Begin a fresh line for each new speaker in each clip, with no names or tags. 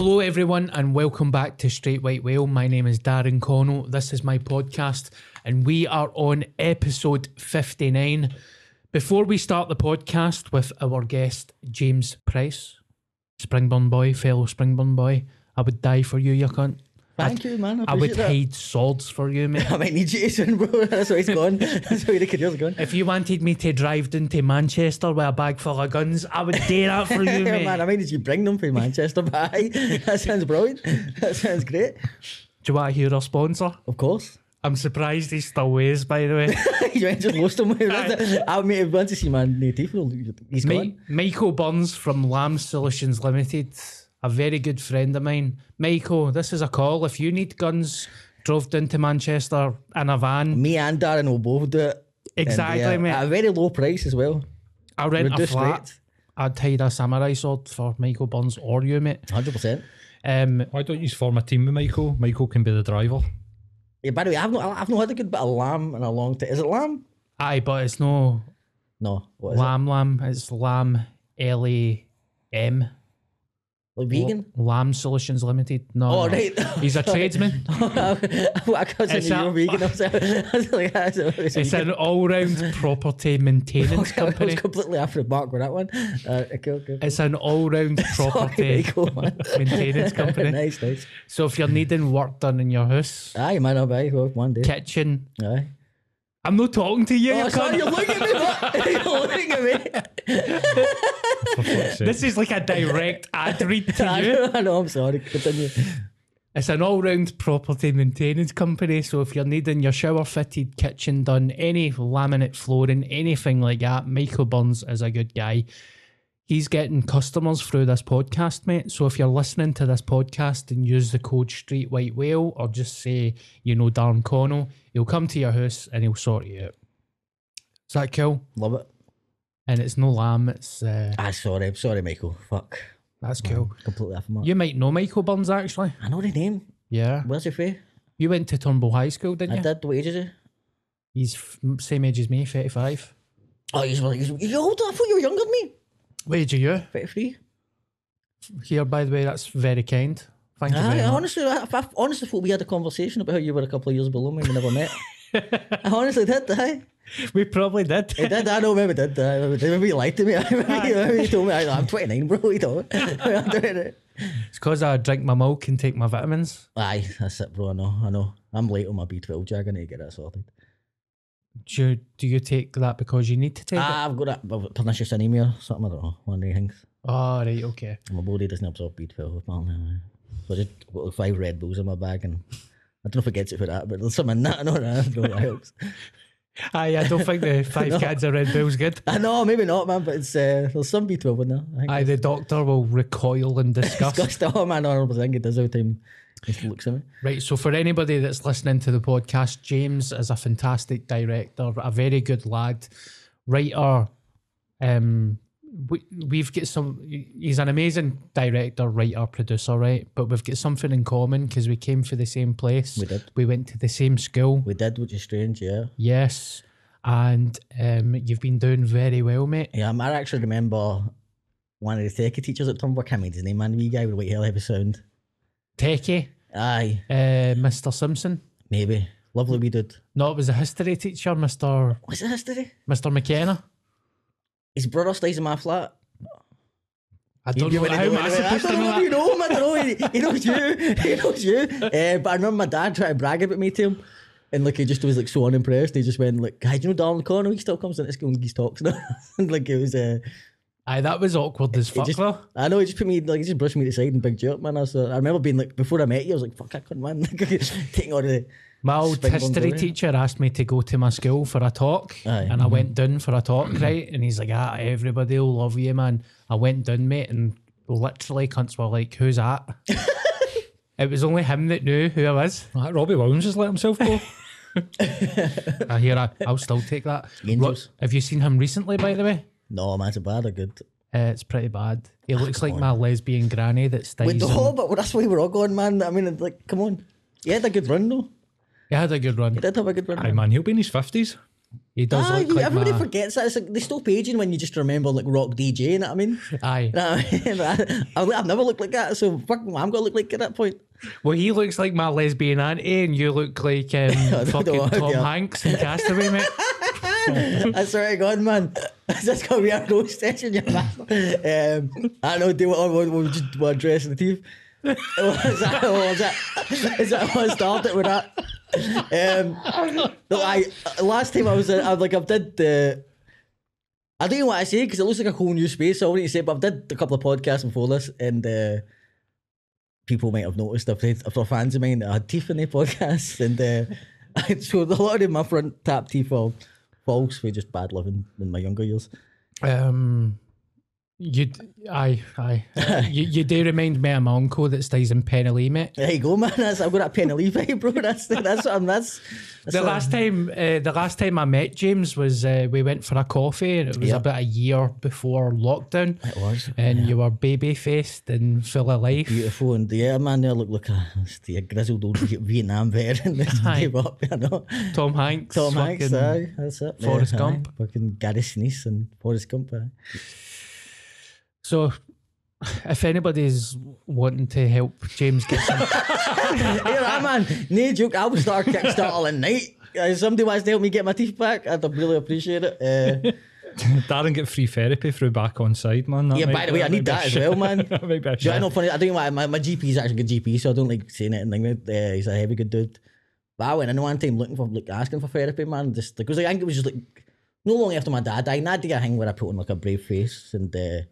Hello, everyone, and welcome back to Straight White Whale. My name is Darren Connell. This is my podcast, and we are on episode 59. Before we start the podcast with our guest, James Price, Springburn boy, fellow Springburn boy, I would die for you, you cunt.
Thank you, man. I,
I would
that.
hide swords for you, mate.
I might need you soon, bro. That's where he's gone. That's where the career's gone.
If you wanted me to drive down to Manchester with a bag full of guns, I would do that for you, mate.
man, I might need you bring them from Manchester. Bye. That sounds brilliant. That sounds great.
Do you want to hear our sponsor?
Of course.
I'm surprised he still weighs, by the way.
you went just lost him. I mate, if I want to see my new teeth. well, He's
Mi-
gone.
Michael Burns from Lamb Solutions Limited, a very good friend of mine. Michael, this is a call. If you need guns, drove down to Manchester in a van,
Me and Darren will both do it.
Exactly,
and,
mate.
At a very low price as well.
I'll rent a
Reduced
flat.
rates.
I'd hide a samurai sword for Michael Burns or you, mate.
100%.
Um,
Why don't you form a team with Michael? Michael can be the driver.
Yeah, by the way, I've not, I've not had a good bit of lamb in a long time. Is it lamb?
aye, but it's no
No. What is
lamb lamb. It's lamb L A M.
vegan?
Lamb Solutions Limited. No,
Oh,
no.
right.
He's a tradesman.
I can't say
It's
you're
a-
vegan. I like, I was like, that's
It's
vegan.
an all-round property maintenance
I
company.
was completely after the mark with that one. Uh, okay, okay.
It's an all-round property
Michael, man.
maintenance company.
nice, nice.
So if you're needing work done in your house,
Aye, man, I'll buy one day.
kitchen,
Aye.
I'm not talking to you.
Oh,
you
sorry, you're looking at me, what? You're looking at me.
For fuck's sake.
This is like a direct ad read to
I
you.
know, I know, I'm sorry. Continue.
It's an all-round property maintenance company. So if you're needing your shower fitted, kitchen done, any laminate flooring, anything like that, Michael Burns is a good guy. He's getting customers through this podcast, mate. So if you're listening to this podcast and use the code Straight White Whale or just say you know Darren Connell, he'll come to your house and he'll sort you out. Is that cool?
Love it.
And it's no lamb. It's uh,
Ah, sorry. I'm sorry, Michael. Fuck.
that's cool.
Completely off the mark.
You might know Michael Burns actually.
I know the name.
Yeah,
Where's he from?
you went to Turnbull High School, didn't
I
you?
I did. What age is he?
He's f- same age as me, thirty-five.
Oh, he's, he's, he's older. I thought you were younger than me.
What age are you?
33.
Here, by the way, that's very kind. Thank you
I
much.
honestly, I, I honestly thought we had a conversation about how you were a couple of years below me and we never met. I honestly did, aye.
We probably did.
I did, I know, maybe did. Maybe, maybe you lied to me. Maybe, maybe you told me, I'm 29, bro. You know. I'm doing it.
It's because I drink my milk and take my vitamins.
Aye, that's it, bro. I know, I know. I'm late on my B12 jag. I need to get that sorted.
Do you, do you take that because you need to take it?
Ah, I've got that well, pernicious anemia or something. I don't know. One of the things.
Oh, right, okay.
My body doesn't absorb B12 apparently. So I just got five Red Bulls in my bag and I don't know if it gets it for that, but there's some in that. I know that, that helps.
Aye, I don't think the five
No.
cans of Red Bull's good.
I know, maybe not, man, but it's uh, there's some B12 in there. I think
Aye, the doctor will recoil in disgust.
disgust. Oh man, I think it does every time he looks at me.
Right, so for anybody that's listening to the podcast, James is a fantastic director, a very good lad, writer. Um, we, we've got some. He's an amazing director, writer, producer, right? But we've got something in common because we came from the same place.
We did.
We went to the same school.
We did, which is strange, yeah.
Yes, and um, you've been doing very well, mate.
Yeah, I actually remember one of the techie teachers at Turnbull, I can't remember his name, man, the wee guy with white hair, heavy sound.
Techie,
Aye,
uh, Mr. Simpson.
maybe. Lovely wee dude.
No, it was a history teacher, Mr.
What's the history?
Mr. McKenna.
His brother stays in my flat.
I don't know how am I supposed to
don't
know that.
you know him, I don't know. He, he knows you. He knows you. Uh, but I remember my dad trying to brag about me to him. And like he just was like so unimpressed. He just went like, "Hey, do you know Darren Connell? He still comes into school and gives talks now." and like it was, uh,
Aye, that was awkward as
he
fuck,
just,
though.
I know he just put me like he just brushed me to the side and big jerk, man. I, was, uh, I remember being like before I met you, I was like, "Fuck, I couldn't man." Taking all the
My old history teacher asked me to go to my school for a talk,
Aye.
and I went down for a talk, right? And he's like, "Ah, everybody will love you, man." I went down, mate, and literally cunts were like, "Who's that?" it was only him that knew who I was.
Like, Robbie Williams just let himself go.
I hear. I, I'll still take that. Ro- have you seen him recently, by the way?
No man, it's bad or good.
Uh, it's pretty bad. He looks like my lesbian granny that stays.
Wait, no, but that's why we're all going, man. I mean, like, come on. He had a good run though.
He had a good run.
He did have a good run.
Aye, man, he'll be in his 50s.
He does
Ah,
look
you-
like
everybody
my,
forgets that. It's like they stop aging when you just remember like rock DJ. You know what I mean?
Aye.
You know what I mean? I- I've never looked like that, so fuck, I'm gonna look like at that point.
Well, he looks like my lesbian auntie, and you look like um, fucking Tom
yeah.
Hanks in Castaway, mate.
I swear to God, man, that's gonna be our roast session, you man. Um, I know. Do what? What? What? Just what? Dress the teeth. was that? Was that? Is that what started with that? Um, no, I last time I was, uh, I like I've did the. I don't know what I say because it looks like a whole new space. So I wouldn't say, but I've did a couple of podcasts before this, and uh, people might have noticed they, if they're fans of mine, I had teeth in their podcasts, and uh, so a lot of my front tap teeth are false for just bad living in my younger years.
Um, you, aye, aye. Uh, you, you do remind me of my uncle that stays in Penny mate.
There you go, man. That's, I've got that pen to leave, eh, bro. That's that's what I'm. That's, that's
The last time, uh, the last time I met James was uh, we went for a coffee, and it was
Yeah.
about a year before lockdown.
It was.
And you were baby faced and full of life.
Beautiful and yeah, man, there look like a, a grizzled old Vietnam veteran that gave up, you know.
Tom Hanks,
Tom Hanks, aye, that's it.
Forrest
aye.
Gump.
fucking Gary Sinise and Forrest Gump. Aye.
So, if anybody's wanting to help James get some,
Here I man, no joke. I would start a Kickstarter in night. If somebody wants to help me get my teeth back, I'd really appreciate it. Uh,
Darren get free therapy through back on side, man. That
yeah,
might-
by the way, I need that as well, man.
that might be a
Do you know, I know funny. I don't know why my, my GP is actually a good GP, so I don't like saying anything. With, uh, he's a heavy good dude. But I went in one time looking for like asking for therapy, man. Just because like, I think it was just like no long after my dad died, and I did a thing where I put on like a brave face, and uh,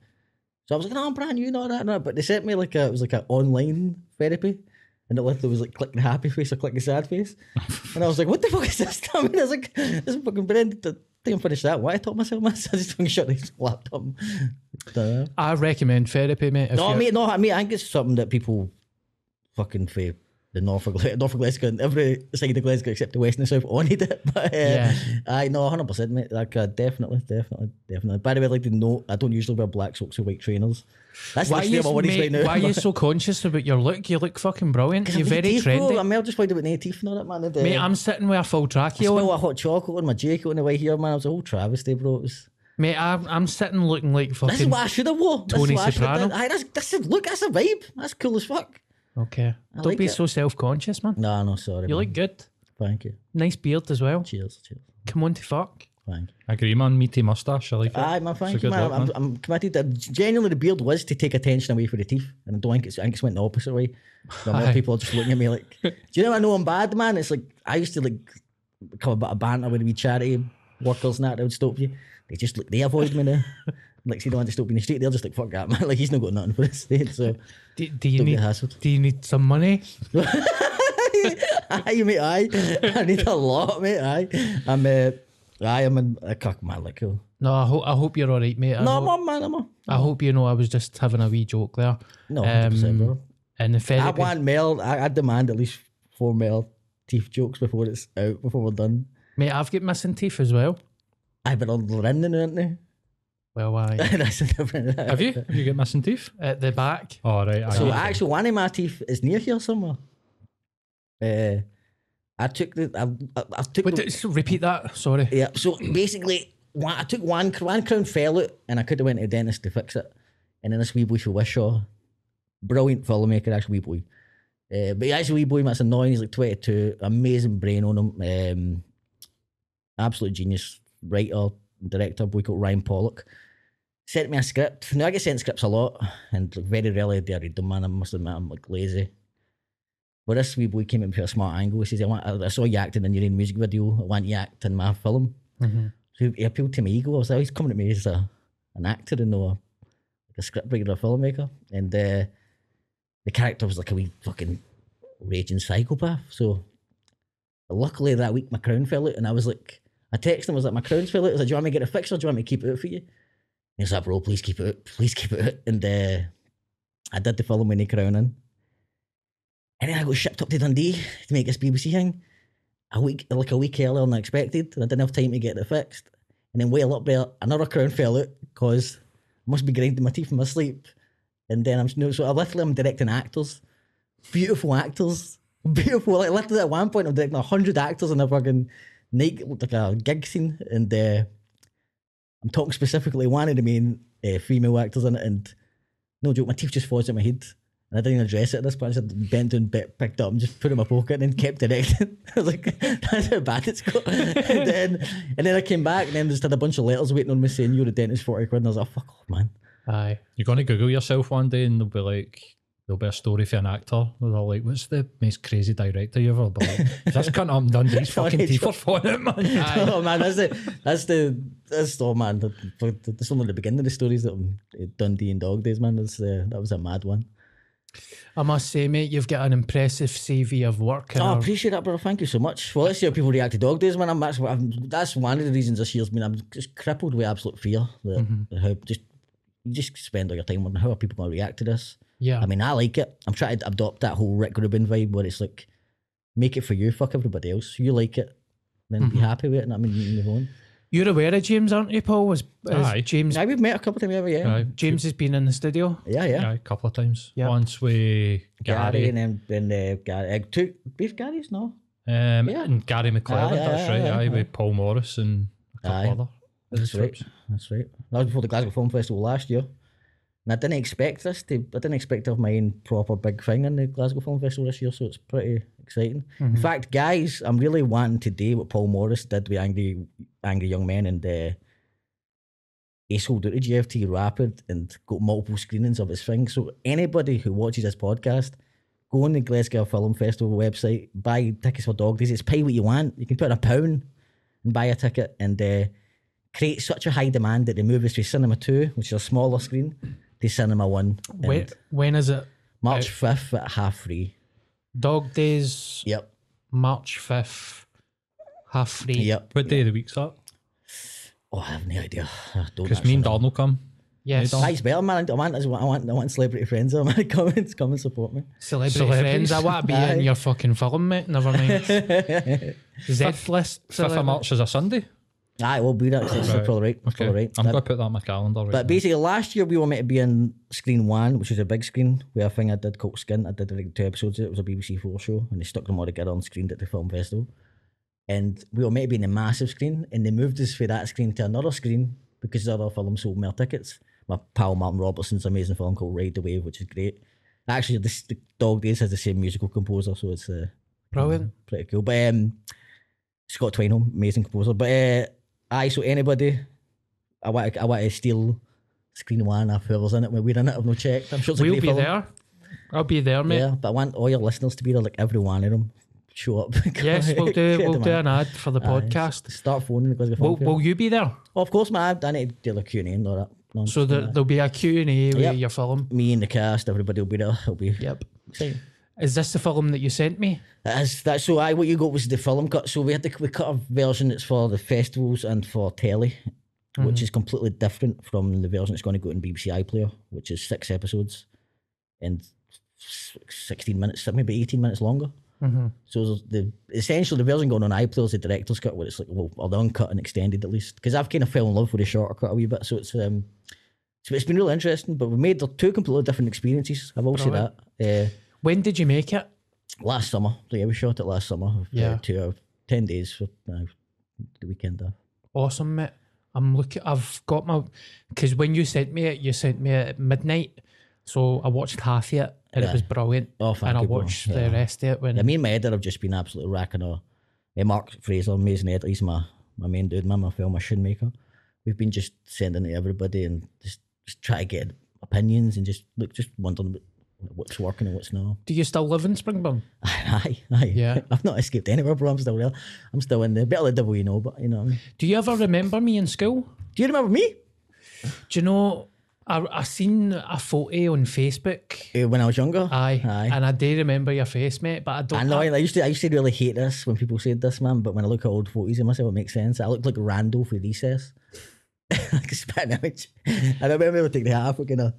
so I was like, no, I'm brand new, not that, no. But they sent me like a it was like an online therapy. And it literally was like click the happy face or click the sad face. And I was like, what the fuck is this? I mean, I was like, this is fucking. I didn't finish that. Why I taught myself. So I just fucking shut this laptop. Dunno.
I recommend therapy, mate.
No,
you're-
mate, no, I mean, I think it's something that people fucking for the North of, Gle- North of Glasgow and every side of Glasgow except the West and the South need it. But uh,
Yeah.
I know 100%, mate. Like, uh, definitely, definitely, definitely. By the way, I'd like to note, I don't usually wear black socks or white trainers. That's
Why you, mate,
right now.
why are you so conscious about your look? You look fucking brilliant. You're very
teeth, bro.
trendy.
I'm well just pointing about no teeth and all that, man. And, uh,
Mate, I'm sitting with a full
I
trachea on.
smell a hot chocolate on my jacket on the way here, man. It was a whole travesty, bro. It was,
Mate, I'm, I'm sitting looking like
this is what I should have wore.
Tony
what I
Soprano.
that's, that's, a- look, that's a vibe. That's cool as fuck.
Okay. Don't
like
be
it.
so self conscious, man.
No, no, sorry.
You
man.
look good.
Thank you.
Nice beard as well.
Cheers, cheers.
Come on to fuck.
Thank you.
I agree, man. Meaty mustache. I like it.
Aye, man,
It's
thank
a
you,
good
man.
look,
I'm, I'm committed. To, genuinely, the beard was to take attention away from the teeth, and I don't think it's. I think it's went the opposite way. So more
Aye.
people are just looking at me like, "Do you know I know I'm bad, man?" It's like I used to like become a bit of banter with the wee charity workers and that. They would stop you. They just look. they avoid me now. like, see, they don't want to stop you in the street. They're just like, "Fuck that, man!" Like he's not got nothing for this state, so
Do, do you need. Do you need some money?
aye, mate, aye. I need a lot, mate. Aye, I'm. Uh, aye, I'm in a cock man, like cool.
No, I hope I hope you're all right, mate. I,
No,
know-
I'm on, man. I'm on.
I hope you know I was just having a wee joke there.
No, 100%,
Um,
bro.
And the
I want Mel. I, I demand at least four Mel teeth jokes before it's out, before we're done.
Mate, I've got missing teeth as well.
I've been on the now, aren't they?
Well, I
That's a different.
Have you? Have you get missing teeth?
at the back.
Oh, right. aye,
So
aye.
actually, one of my teeth is near here somewhere. Uh, I took the. I, I, I took.
Wait,
the,
just repeat that. Sorry.
yeah. So basically, one, I took one one crown fell out, and I could have went to the dentist to fix it. And then this wee boy from Wishaw, brilliant filmmaker, actually wee boy. Uh, but he's a wee boy, that's annoying. He's like 22, amazing brain on him. Um, absolute genius writer, director, boy called Ryan Pollock. Sent me a script. Now I get sent scripts a lot, and like, very rarely do I read them, man. I must admit, I'm like lazy. But this wee boy came in with a smart angle. He says, I, want, I saw you acting in your own music video. I want you act in my film.
Mhm.
So he appealed to my ego. I was like, he's coming at me as a, an actor and not a, like a scriptwriter or a filmmaker. And uh, the character was like a wee fucking raging psychopath. So luckily that week my crown fell out and I was like, I texted him, I was like, my crown's fell out. I was like, do you want me to get it fixed or do you want me to keep it out for you? He was like, bro, please keep it. Please keep it. And uh, I did the the crown in. And then I got shipped up to Dundee to make this BBC thing a week, like a week earlier than I expected. And I didn't have time to get it fixed. And then while up there, another crown fell out because I must be grinding my teeth in my sleep. And then I'm no, so I literally I'm directing actors, beautiful actors, beautiful. Like literally at one point I'm directing hundred actors in a fucking night like a gig scene, and uh, I'm talking specifically one of the main uh, female actors in it, and no joke, my teeth just falls in my head. And I didn't even address it at this point. I just bent down, bit, picked up, and just put it in my pocket, and then kept directing. I was like, "That's how bad it's got." and then, and then I came back, and then just had a bunch of letters waiting on me saying, "You're a dentist, forty quid." And I was like, "Fuck off, man."
Aye.
You're going to Google yourself one day and they'll be like, there'll be a story for an actor. They're like, what's the most crazy director you ever been? Like, this cunt up and done these fucking
Sorry,
teeth for fun, it, man.
Aye.
oh man, that's the that's the that's oh man, the, the, that's only the beginning of the stories that um, Dundee and Dog Days, man. That's uh, that was a mad one.
I must say, mate, you've got an impressive CV of work. and
Oh, I
a-
appreciate that, brother. Thank you so much. Well, let's see how people react to Dog Days, man. I'm, that's, I'm, that's one of the reasons this year's been. I'm just crippled with absolute fear that how just you just spend all your time wondering how are people going to react to this.
Yeah.
I mean, I like it. I'm trying to adopt that whole Rick Rubin vibe where it's like, make it for you, fuck everybody else. You like it, then be happy with it. And I mean, you move on.
You're aware of James, aren't you, Paul? Was,
Aye.
James
Yeah, we've met a couple of times, yeah.
Aye.
James has been in the studio.
Yeah, yeah.
Yeah, a couple of times.
Yeah.
Once with
Gary,
Gary,
and then and, uh, Gary, uh, two beef Garys, no?
um,
Yeah.
and Gary McLeod,
Aye,
that's
aye,
right.
aye,
Aye,
aye.
with Paul Morris and a couple
Aye.
other.
That's right. That's right. That was before the Glasgow Film Festival last year. And I didn't expect this to, I didn't expect to have my own proper big thing in the Glasgow Film Festival this year, so it's pretty exciting. In fact, guys, I'm really wanting to do what Paul Morris did with Angry Angry Young Men and uh, he sold out to GFT Rapid and got multiple screenings of his thing. So anybody who watches this podcast, go on the Glasgow Film Festival website, buy tickets for Dog Days. It's pay what you want. You can put in a pound and buy a ticket and uh, create such a high demand that they move us to Cinema 2, which is a smaller screen, to Cinema 1.
When,
And
when is it?
March uh, 5th at half three.
Dog Days,
Yep.
March 5th, half free.
Yep.
What day of the week's that?
Oh, I have no idea. I don't
Because me and
actually.
Don will come.
Yes.
Hey, Dom.
That's better, man. I want, I want, I want celebrity friends. I want to come and, come and support me.
Celebrity
Celebrities.
friends. I want to be
Aye.
in your fucking film, mate. Never mind. Z list.
5th of March is a Sunday.
Aye, we'll be there. It's, it's
Right.
probably right. It's
Okay.
probably right.
I'm going to put that on my calendar right
But
now.
basically, last year we were meant to be in screen one, which is a big screen, where a thing I did called Skin. I did like two episodes. It It was a BBC Four show, and they stuck them all together and screened at the film festival. And we were meant to be in a massive screen, and they moved us from that screen to another screen because the other film sold more tickets. My pal Martin Robertson's amazing film called Ride the Wave, which is great. Actually, this the Dog Days has the same musical composer, so it's uh,
Brilliant.
pretty cool. But um, Scott Twynholm, amazing composer. But uh, aye, so anybody, I want to, I want to steal screen one if whoever's in it when we're in it. I've no checked. I'm sure it's a
We'll
great
be
film.
there. I'll be there, mate.
Yeah, but I want all your listeners to be there, like every one of them. Show up.
Yes, we'll do. We'll do an ad for the
Aye,
podcast.
Start phoning the Glasgow
Will, will you be there?
Oh, of course, man. I need to do a Q&A and all that. nonsense,
So there, there'll be a Q and A with
Yep.
your film.
me and the cast, everybody will be there. It'll be
Yep.
exciting.
Is this the film that you sent me?
That's that's so. I what you got was the film cut. So we had the we cut a version that's for the festivals and for telly, which is completely different from the version that's going to go in BBC iPlayer, which is six episodes and sixteen minutes, maybe eighteen minutes longer.
Mhm.
So the essentially the version going on iPlayer is the director's cut, where it's like well, or the uncut and extended at least. Because I've kind of fell in love with the shorter cut a wee bit, so it's um, so it's been really interesting. But we made the two completely different experiences. I will say that. Uh,
When did you make it?
last summer. So yeah, we shot it last summer. uh,
Yeah.
two hours, ten days for uh, the weekend. Uh.
Awesome, mate. I'm looking. I've got my because when you sent me it, you sent me it at midnight. So I watched half of it and
Yeah.
it was brilliant.
Oh, thank
and I
you, bro.
watched
Yeah.
the rest of it when
Yeah, me and my editor have just been absolutely racking our. Uh, Mark Fraser, amazing editor. He's my my main dude, man. My film, my shin maker. We've been just sending it to everybody and just just try to get opinions and just look, just wondering what's working and what's not.
Do you still live in Springburn?
Aye, aye.
Yeah.
I've not escaped anywhere, bro. I'm still there. I'm still in there. Better the devil you know, but you know. I mean.
Do you ever remember me in school?
Do you remember me
Do you know? I I seen a photo on Facebook.
Uh, when I was younger?
Aye,
aye.
and I do remember your face, mate. But I don't.
I know. I, used to. I used to really hate this when people said this, man. But when I look at old photos of myself, it makes sense. I look like Randall for recess, like a spitting image. I remember I take the like, you know,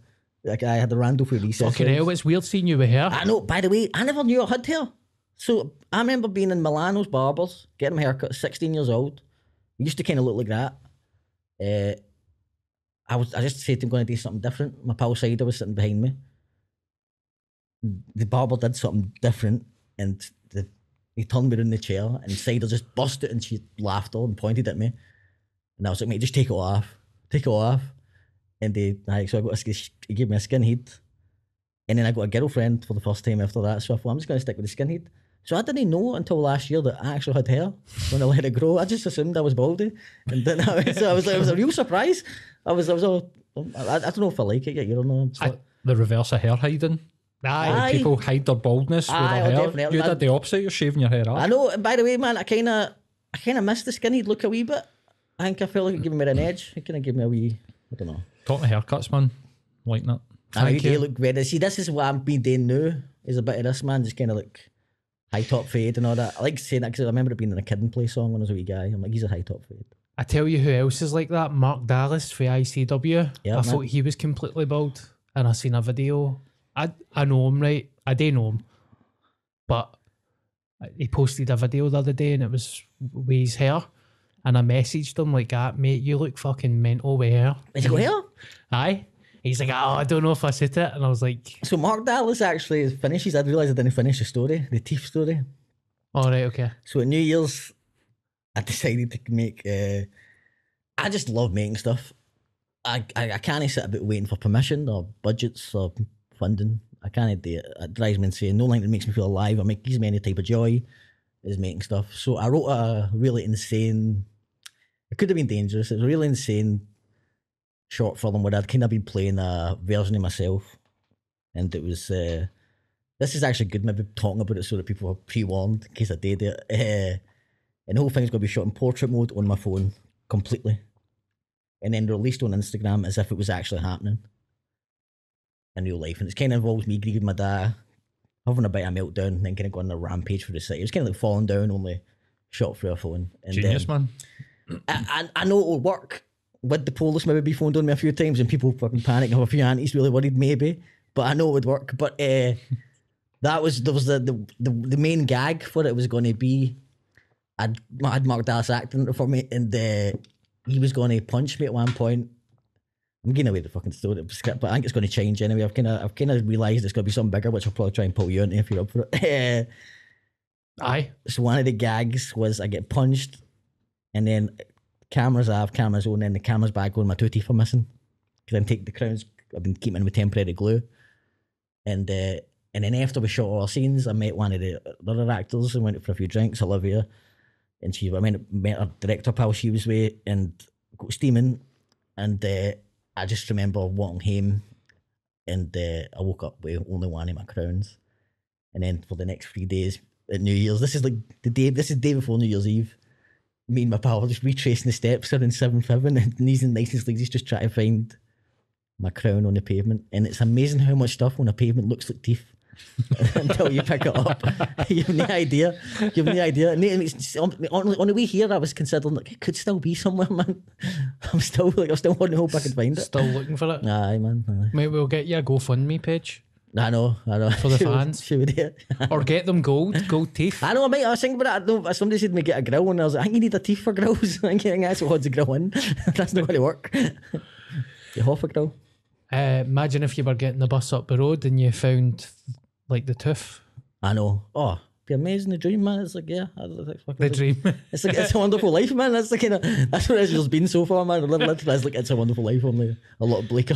like I had the Randall for recess.
Fucking hell, it's weird seeing you with hair.
I know. By the way, I never knew I had hair. So I remember being in Milano's barbers, getting my haircut, sixteen years old. I used to kind of look like that. Uh, I was. I just said I'm going to do something different. My pal Sider was sitting behind me. The barber did something different, and the He turned me in the chair and Cider just busted and she laughed all and pointed at me. And I was like, mate, just take it off. Take it off. And they, like, so I got a, he gave me a skinhead. And then I got a girlfriend for the first time after that. So I thought, I'm just going to stick with the skinhead. So I didn't know until last year that I actually had hair when I let it grow. I just assumed I was baldy. And then I was, I was, it was a real surprise. I was, I was all, I, I don't know if I like it yet, you don't know. Like-
The reverse of hair hiding.
Aye.
People hide their baldness
Aye,
with
oh,
hair. You did the opposite. You're shaving your hair off.
I know. and By the way, man, I kind of, I kind of missed the skinny look a wee bit. I think I felt like it gave me an edge. It kind of gave me a wee. I don't know.
Talking haircuts, man. Like that.
I know you
Thank
do
you.
look better. See, this is what I'm been doing now. Is a bit of this man, just kind of like high top fade and all that. I like saying that because I remember it being in a Kid 'n Play song when I was a wee guy. I'm like, he's a high top fade.
I tell you who else is like that. Mark Dallas for ICW.
Yeah,
I
man.
thought he was completely bald, and I seen a video. I I know him right. I do know him, but he posted a video the other day, and it was with his hair. And I messaged him like, "Ah, mate, you look fucking mental with hair."
Is he go here?
Aye. He's like, "Oh, I don't know if I said it," and I was like,
So Mark Dallas actually finishes. I'd realised I didn't finish the story, the teeth story.
"All right, okay."
So at New Year's, I decided to make. Uh, I just love making stuff. I, I I can't sit about waiting for permission or budgets or funding. I can't do it. It drives me insane. No thing that makes me feel alive or make gives me any type of joy is making stuff. So I wrote a really insane. It could have been dangerous. It was a really insane short film where I'd kind of been playing a version of myself, and it was. Uh, this is actually good. Maybe talking about it so that people are pre-warned in case I did it. Uh, and the whole thing's going to be shot in portrait mode on my phone completely, and then released on Instagram as if it was actually happening in real life. And it's kind of involves me grieving my dad, having a bit of a meltdown, and then kind of going on a rampage for the city. It was kind of like falling down, only shot through a phone. And
Genius,
um,
man.
I, I, I know it'll work. Would the police maybe be phoned on me a few times and people fucking panic? Have a few aunties really worried, maybe. But I know it would work. But uh, that was there was the, the the the main gag for it was going to be. I'd I had Mark Dallas acting for me, and uh, he was going to punch me at one point. I'm getting away the fucking story, but I think it's going to change anyway. I've kind of I've kind of realised it's going to be something bigger, which I'll probably try and pull you into if you're up for it.
Aye.
so one of the gags was I get punched, and then cameras I have cameras on, and the cameras back on. My two teeth are missing because I'm taking the crowns. I've been keeping with temporary glue, and uh, and then after we shot all our scenes, I met one of the other actors and went for a few drinks. Olivia, and she I met met her director pal she was with and got steaming, and uh, I just remember walking home, and uh, I woke up with only one of my crowns, and then for the next three days at New Year's. This is like the day. This is day before New Year's Eve. Me and my pal are just retracing the steps around Seventh Heaven, and he's in nicest. He's just trying to find my crown on the pavement, and it's amazing how much stuff on a pavement looks like teeth. until you pick it up, you have no idea. You have no idea. And it's on, on, the way here, I was considering like it could still be somewhere, man. I'm still like I'm still wanting to hope I can find it.
Still looking for it.
Aye, man. Aye.
Mate, we'll get you a GoFundMe page.
I know, I know.
For the fans.
she would it?
Or get them gold, gold teeth.
I know, I might. I was thinking about that. No, somebody said me get a grill, and I was like, I think you need a teeth for grills. I think that's what holds a grill in. that's not going to work. you half a grill.
Uh, imagine if you were getting the bus up the road and you found like the tooth.
I know. Oh, be amazing. The dream, man. It's like, yeah, I- it's like, fucking-
The dream.
It's like it's a wonderful life, man. That's the kind of that's what it's been so far, man. Literally, it's like it's a wonderful life, only a lot bleaker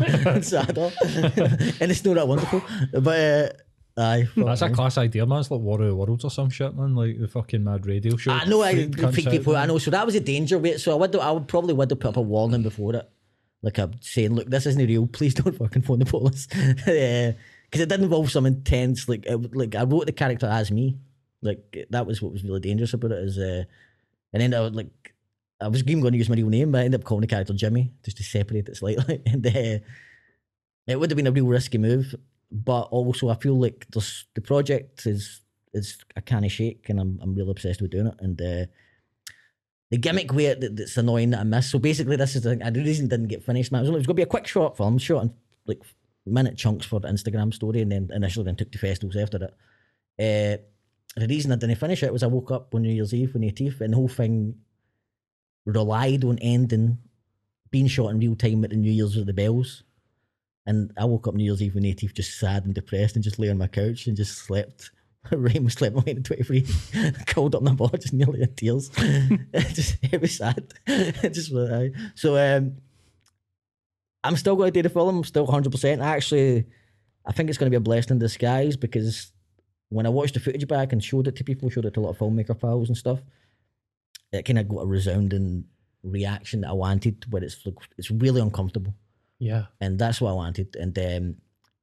and sadder, and it's not that wonderful. But uh, aye,
That's a class idea, man. It's like War of the Worlds or some shit, man. Like the fucking mad radio show.
I know I
Freak
people. I know. So that was a danger. Wait, so I would. I would probably would have put up a warning before it, like I'm saying, look, this isn't real. Please don't fucking phone the police, because it did involve some intense. Like, it, like I wrote the character as me. Like that was what was really dangerous about it. Is uh, and then I would like. I was even going to use my real name, but I ended up calling the character Jimmy just to separate it slightly. And uh, it would have been a real risky move, but also I feel like there's, the project is is a canny shake, and I'm I'm really obsessed with doing it. And uh, the gimmick way that, that's annoying that I miss. So basically, this is the, the reason it didn't get finished. Man, it was, only, it was going to be a quick short film, short in like minute chunks for Instagram story, and then initially then took to festivals after it. Uh, the reason I didn't finish it was I woke up on New Year's Eve with no teeth, and the whole thing relied on ending being shot in real time at the New Year's with the bells. And I woke up New Year's Eve with no teeth, just sad and depressed, and just lay on my couch and just slept Rain was slipping away to 23, cold up the ball, just nearly in tears. just, it was sad. Just. So um, I'm still going to do the film. I'm still 100%. Actually, I think it's going to be a blessing in disguise because when I watched the footage back and showed it to people, showed it to a lot of filmmaker pals and stuff, it kind of got a resounding reaction that I wanted where it's it's really uncomfortable.
Yeah.
And that's what I wanted. And um,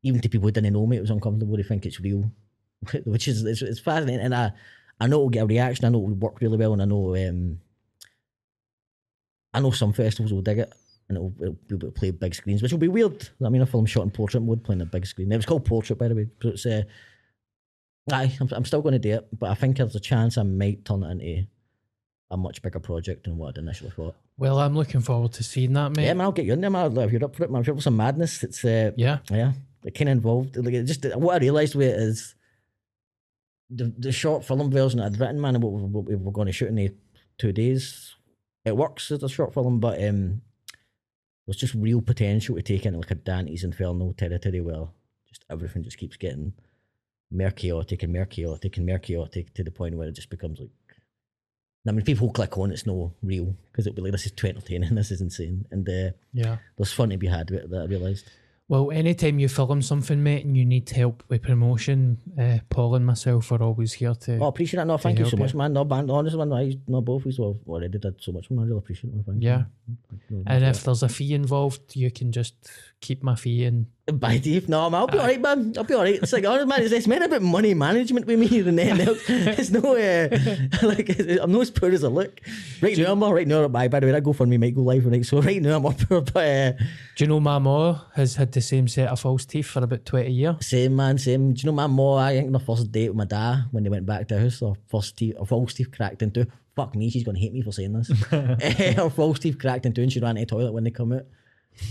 even to people who didn't know me, it was uncomfortable. They think it's real, which is it's, it's fascinating. And I, I know it'll get a reaction. I know it'll work really well. And I know um, I know some festivals will dig it. And it'll, it'll be able to play big screens, which will be weird. I mean, a film shot in portrait mode playing a big screen. It was called Portrait, by the way. So it's, uh, aye, I'm, I'm still going to do it, but I think there's a chance I might turn it into a much bigger project than what I'd initially thought.
Well, I'm looking forward to seeing that, mate.
Yeah, man, I'll get you in there, man. If you're up for it, man. If you're up for some madness, it's uh,
Yeah.
yeah, it kind of involved. Like it just what I realised with it is the the short film version I'd written, man, and what we, what we were going to shoot in the two days. It works as a short film, but um, there's just real potential to take into like a Dante's Inferno territory where just everything just keeps getting more chaotic and more chaotic and more chaotic to the point where it just becomes like. I mean, people click on it's no real because it'll be like this is too entertaining, this is insane, and uh,
Yeah.
there's fun to be had with that I realised.
Well, anytime you film something, mate, and you need help with promotion, uh, Paul and myself are always here to.
Oh, appreciate that. No, thank you so
you.
much, man. No, man, honestly, man, I, no, both of us have already did so much, man. I really appreciate it. Thank
Yeah.
You.
and if there's a fee involved, you can just keep my fee and
Bye, Dave. No, man, I'll be alright, man. I'll be alright. It's like, honest, man, it's, it's meant about money management with me than anything else. It's no, uh, like, it's- I'm not as poor as I look. Right now, I'm all right now. By, by the way, that GoFundMe might go live, right? So right now, I'm up poor, but uh,
Do you know my ma has had the same set of false teeth for about 20 years?
same, man, same. Do you know my mom? I think the first date with my dad when they went back to the house, or first teeth, or false teeth cracked into. Fuck me, she's gonna hate me for saying this. Her false teeth cracked into, and she ran to the toilet when they come out.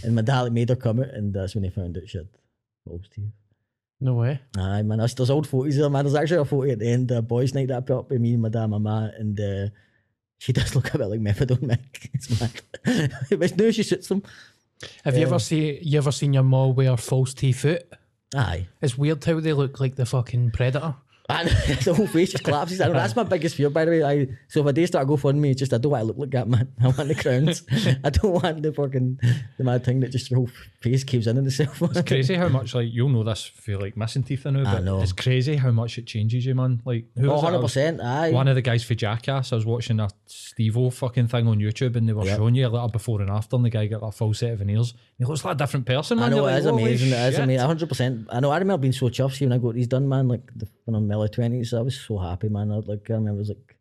And my dad made her come out, and uh, that's when they found out she had false teeth.
No way.
Aye, man, there's, there's old photos there, man. There's actually a photo at the end of boys' night that I put up with me and my dad, and my ma, and uh, she does look a bit like methadone, Mick. It's mad. but now she shoots them.
Have you ever um, see you ever seen your ma wear false teeth out?
Aye.
It's weird how they look like the fucking predator.
And the whole face just collapses. I know, that's my biggest fear, by the way. I, so if I do start GoFundMe, it's just I don't want to look like that, man. I want the crowns. I don't want the fucking the mad thing that just your whole face caves in on itself.
It's crazy how much like you'll know this for like missing teeth I know,
I
but
know.
it's crazy how much it changes you, man. Like who
Oh,
was it? I was-
100%. Aye.
One of the guys for Jackass, I was watching a Steve-O fucking thing on YouTube and they were
Yep.
showing you a little before and after and the guy got a full set of veneers. He looks like a different person, man.
I know
You're
it
like,
is
"Holy
amazing. It is
shit."
amazing. hundred percent. I know. I remember being so chuffed see, when I got these done, man. Like the, when I'm in my early twenties, I was so happy, man. I, like I remember, it was like,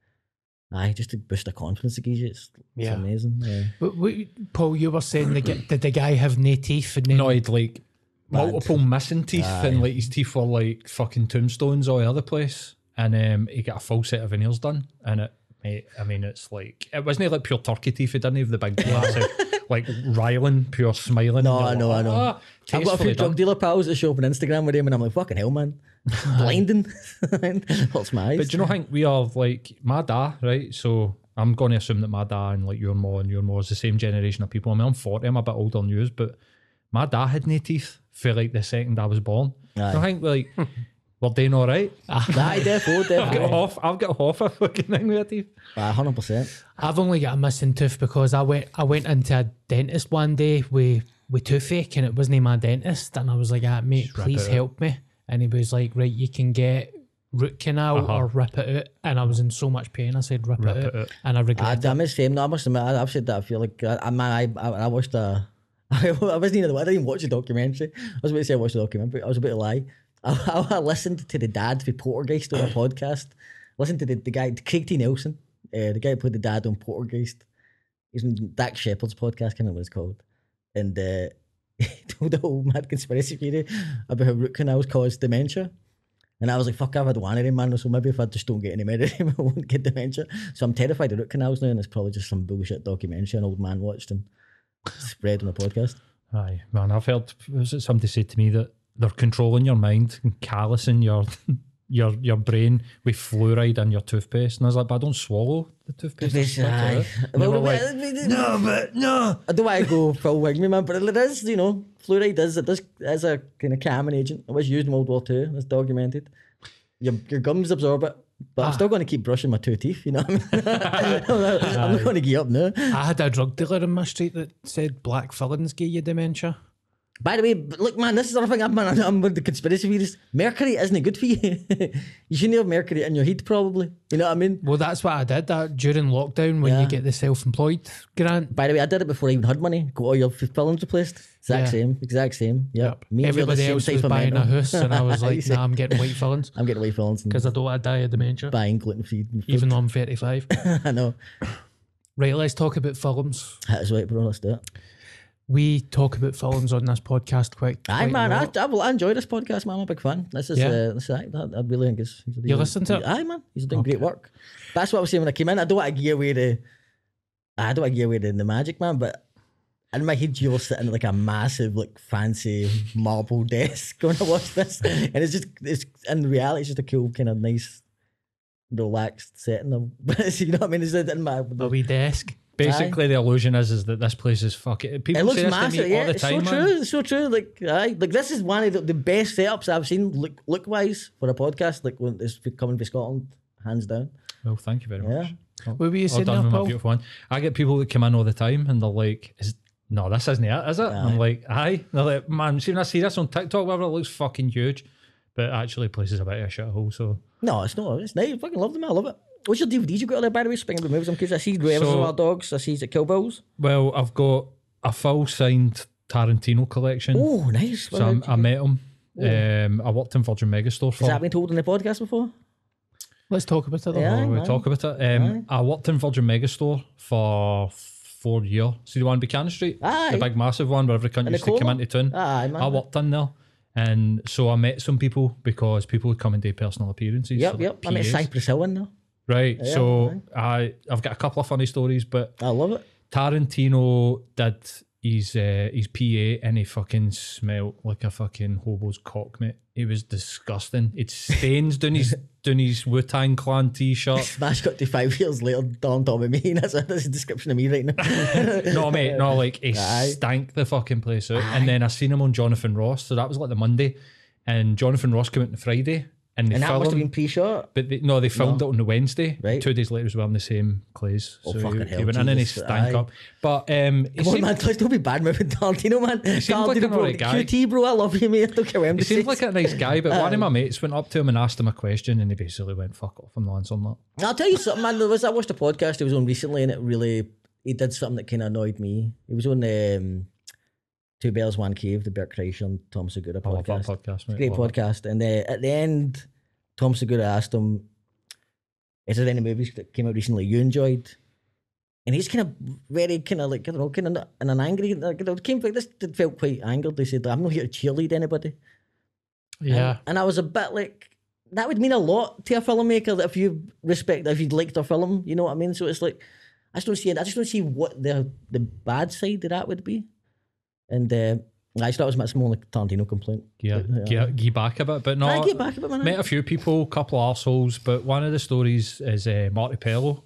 aye, just to boost the confidence it gives you. It's, it's
Yeah.
amazing. Yeah.
But wait, Paul, you were saying the, did the guy have no teeth? And
No, he'd like multiple missing teeth and like his teeth were like fucking tombstones all over the place. And um, he got a full set of veneers done. And it, mate, I mean, it's like, it wasn't like pure turkey teeth. He didn't have the big massive, like riling, pure smiling.
No, I know,
like,
I know.
"Ah,
I've got a
tastefully
few drug dealer pals that show up on Instagram with him, and I'm like, fucking hell, man, blinding. Hurts my eyes.
But do you know, I think we are like my dad, right? So I'm going to assume that my dad and like your mom and your mom is the same generation of people. I mean, I'm 40, I'm a bit older than yours, but my dad had no teeth for like the second I was born.
Aye.
So I think like we're doing all right.
Aye, defo,
I've got
defo.
half, I've got half a fucking thing with teeth.
Aye, hundred percent.
I've only got a missing tooth because I went I went into a dentist one day with with toothache and it wasn't even my dentist and I was like, ah, mate,
rip
please
it out.
help me. And he was like, right, you can get root canal
Uh-huh.
or rip it out. And I was in so much pain. I said, rip,
Rip
it,
it
out.
out.
And I
I,
regret it.
I'm the same. No, I must admit, I, I've said that. I feel like I, I man, I, I, I watched a. I wasn't even. I didn't even watch the documentary. I was about to say I watched the documentary. I was about to lie. I, I, listened to the dad for Poltergeist on a podcast. Listened to the, the guy Craig T Nelson, uh, the guy who played the dad on Poltergeist. He's on Dax Shepard's podcast. Can't remember what it's called. And uh, he told the whole mad conspiracy theory about how root canals cause dementia. And I was like, fuck, I've had one of them, man. So maybe if I just don't get any medicine, I won't get dementia. So I'm terrified of root canals now, and it's probably just some bullshit documentary an old man watched and spread on a podcast.
Aye, man, I've heard was it somebody said to me that they're controlling your mind and callousing your your your brain with fluoride in your toothpaste. And I was like, but I don't swallow the toothpaste. I spit
Aye.
out."
Well,
like, no, but no.
I don't want to go full wing me, man, but it is, you know, fluoride is, it does, as a kind of calming agent. It was used in World War Two, it's documented. your, your gums absorb it. But I'm
Ah.
still going to keep brushing my two teeth, you know I mean? I'm not going to give up now.
I had a drug dealer in my street that said black fillings give you dementia.
By the way, look, man, this is the other thing I'm, man, I'm with the conspiracy theories. Mercury isn't good for you. you shouldn't have mercury in your head, probably. You know what I mean?
Well, that's what I did that during lockdown when
Yeah.
you get the self-employed grant.
By the way, I did it before I even had money. Got all your fillings replaced. Exact
Yeah.
same, exact same. Yep. Me you're the
Everybody
same
else was buying a
mental.
house, and I was like, "Nah, I'm getting white fillings
I'm getting away fillings
because I don't want to die of dementia,
buying gluten free.
even though I'm 35."
I know.
right, let's talk about films.
That's right, bro. Let's do it.
We talk about films on this podcast quite.
Aye,
quite
man. I. I, I enjoy this podcast, man. I'm a big fan. This is,
Yeah.
uh, this is I, I really think it's.
You
doing-
listen to it?
Aye, man. He's doing great work. That's what I was saying when I came in. I don't want to give away the. I don't want to give away the, the magic, man. But in my head, you're sitting at like a massive, like fancy marble desk going to watch this, and it's just it's in reality, it's just a cool kind of nice, relaxed setting. Of, you know what I mean? It's in my.
a wee desk.
Basically, the illusion is is that this place is fucking. People
It looks
say this
massive,
to me
yeah.
all the
It's
time,
so
man.
true. It's so true. Like, aye, like this is one of the, the best setups I've seen look look wise for a podcast. Like when it's coming to Scotland, hands down.
Well, thank you very
Yeah.
much.
What were you
All
saying
done
there,
with my
Paul?
beautiful one. I get people that come in all the time and they're like, is, no, this isn't it, is it? I'm like, aye. They're like, man, see when I see this on TikTok, whatever, it looks fucking huge. But actually, place is a bit of a shithole. So,
No, it's not. It's nice. I fucking love them. I love it. What's your DVDs you got there, by the way? Speaking of movies, I'm curious. I see Reservoir Dogs. I see the Kill Bills.
well, I've got a full signed Tarantino collection.
Oh, nice.
so I'm, I met him. Um, I worked in Virgin Megastore for.
Has that been told in the podcast before?
Let's talk about it. though.
Yeah.
Oh, we talk about it. Um, I worked in Virgin Megastore for four years. See the one Buchanan Street,
Aye.
the big massive one where every
country
used to come into town.
Aye, man.
I worked in there, and so I met some people because people would come and do personal appearances.
Yep,
so
yep.
like
I met
PAs.
Cypress Hill in there.
Right,
Yeah,
so I I've got a couple of funny stories, but
I love it.
Tarantino did his uh, his PA and he fucking smelled like a fucking hobo's cock, mate. It was disgusting. It stains down his down his Wu Tang Clan t-shirt.
Smash got to five years later, Tom and me. That's a, that's a description of me right now.
no, mate, no, like he
Aye.
stank the fucking place out. And then I seen him on Jonathan Ross, so that was like the Monday, and Jonathan Ross came out on Friday, and they
and that must have been pre-shot.
But they, no, they filmed it on the Wednesday.
Right.
Two days later, as well, wearing the same clothes.
Oh,
so
fucking
he,
hell,
he went in and he stank
aye.
up. But um,
Come on,
seemed,
man, please don't be bad moving Tarantino, man.
like
Tarantino,
an
bro,
guy.
QT, bro, I love you, mate. Don't care what
he
says.
like a nice guy, but one of my mates went up to him and asked him a question, and he basically went, "Fuck off, I'm not answering that."
I'll tell you something, man. There was I watched a podcast he was on recently, and it really he did something that kind of annoyed me. He was on um, Two Bears One Cave, the Bert Kreischer and Tom Segura
I love that
podcast.
podcast, mate.
Great
Love it.
podcast. And uh, at the end, Tom Segura asked him, "Is there any movies that came out recently you enjoyed?" And he's kind of very kind of like I don't know, kind of in an angry. Like, it came like this. It felt quite angered. They said, "I'm not here to cheerlead anybody."
Yeah.
And, and I was a bit like, that would mean a lot to a filmmaker that if you respect, if you'd liked their film, you know what I mean? So it's like, I just don't see it. I just don't see what the the bad side of that would be. And uh, thought it was much more like Tarantino complaint.
Yeah,
But,
get, get back a bit, but not.
I get back a bit, man.
Met a few people, couple of arseholes, but one of the stories is uh, Marti Pellow.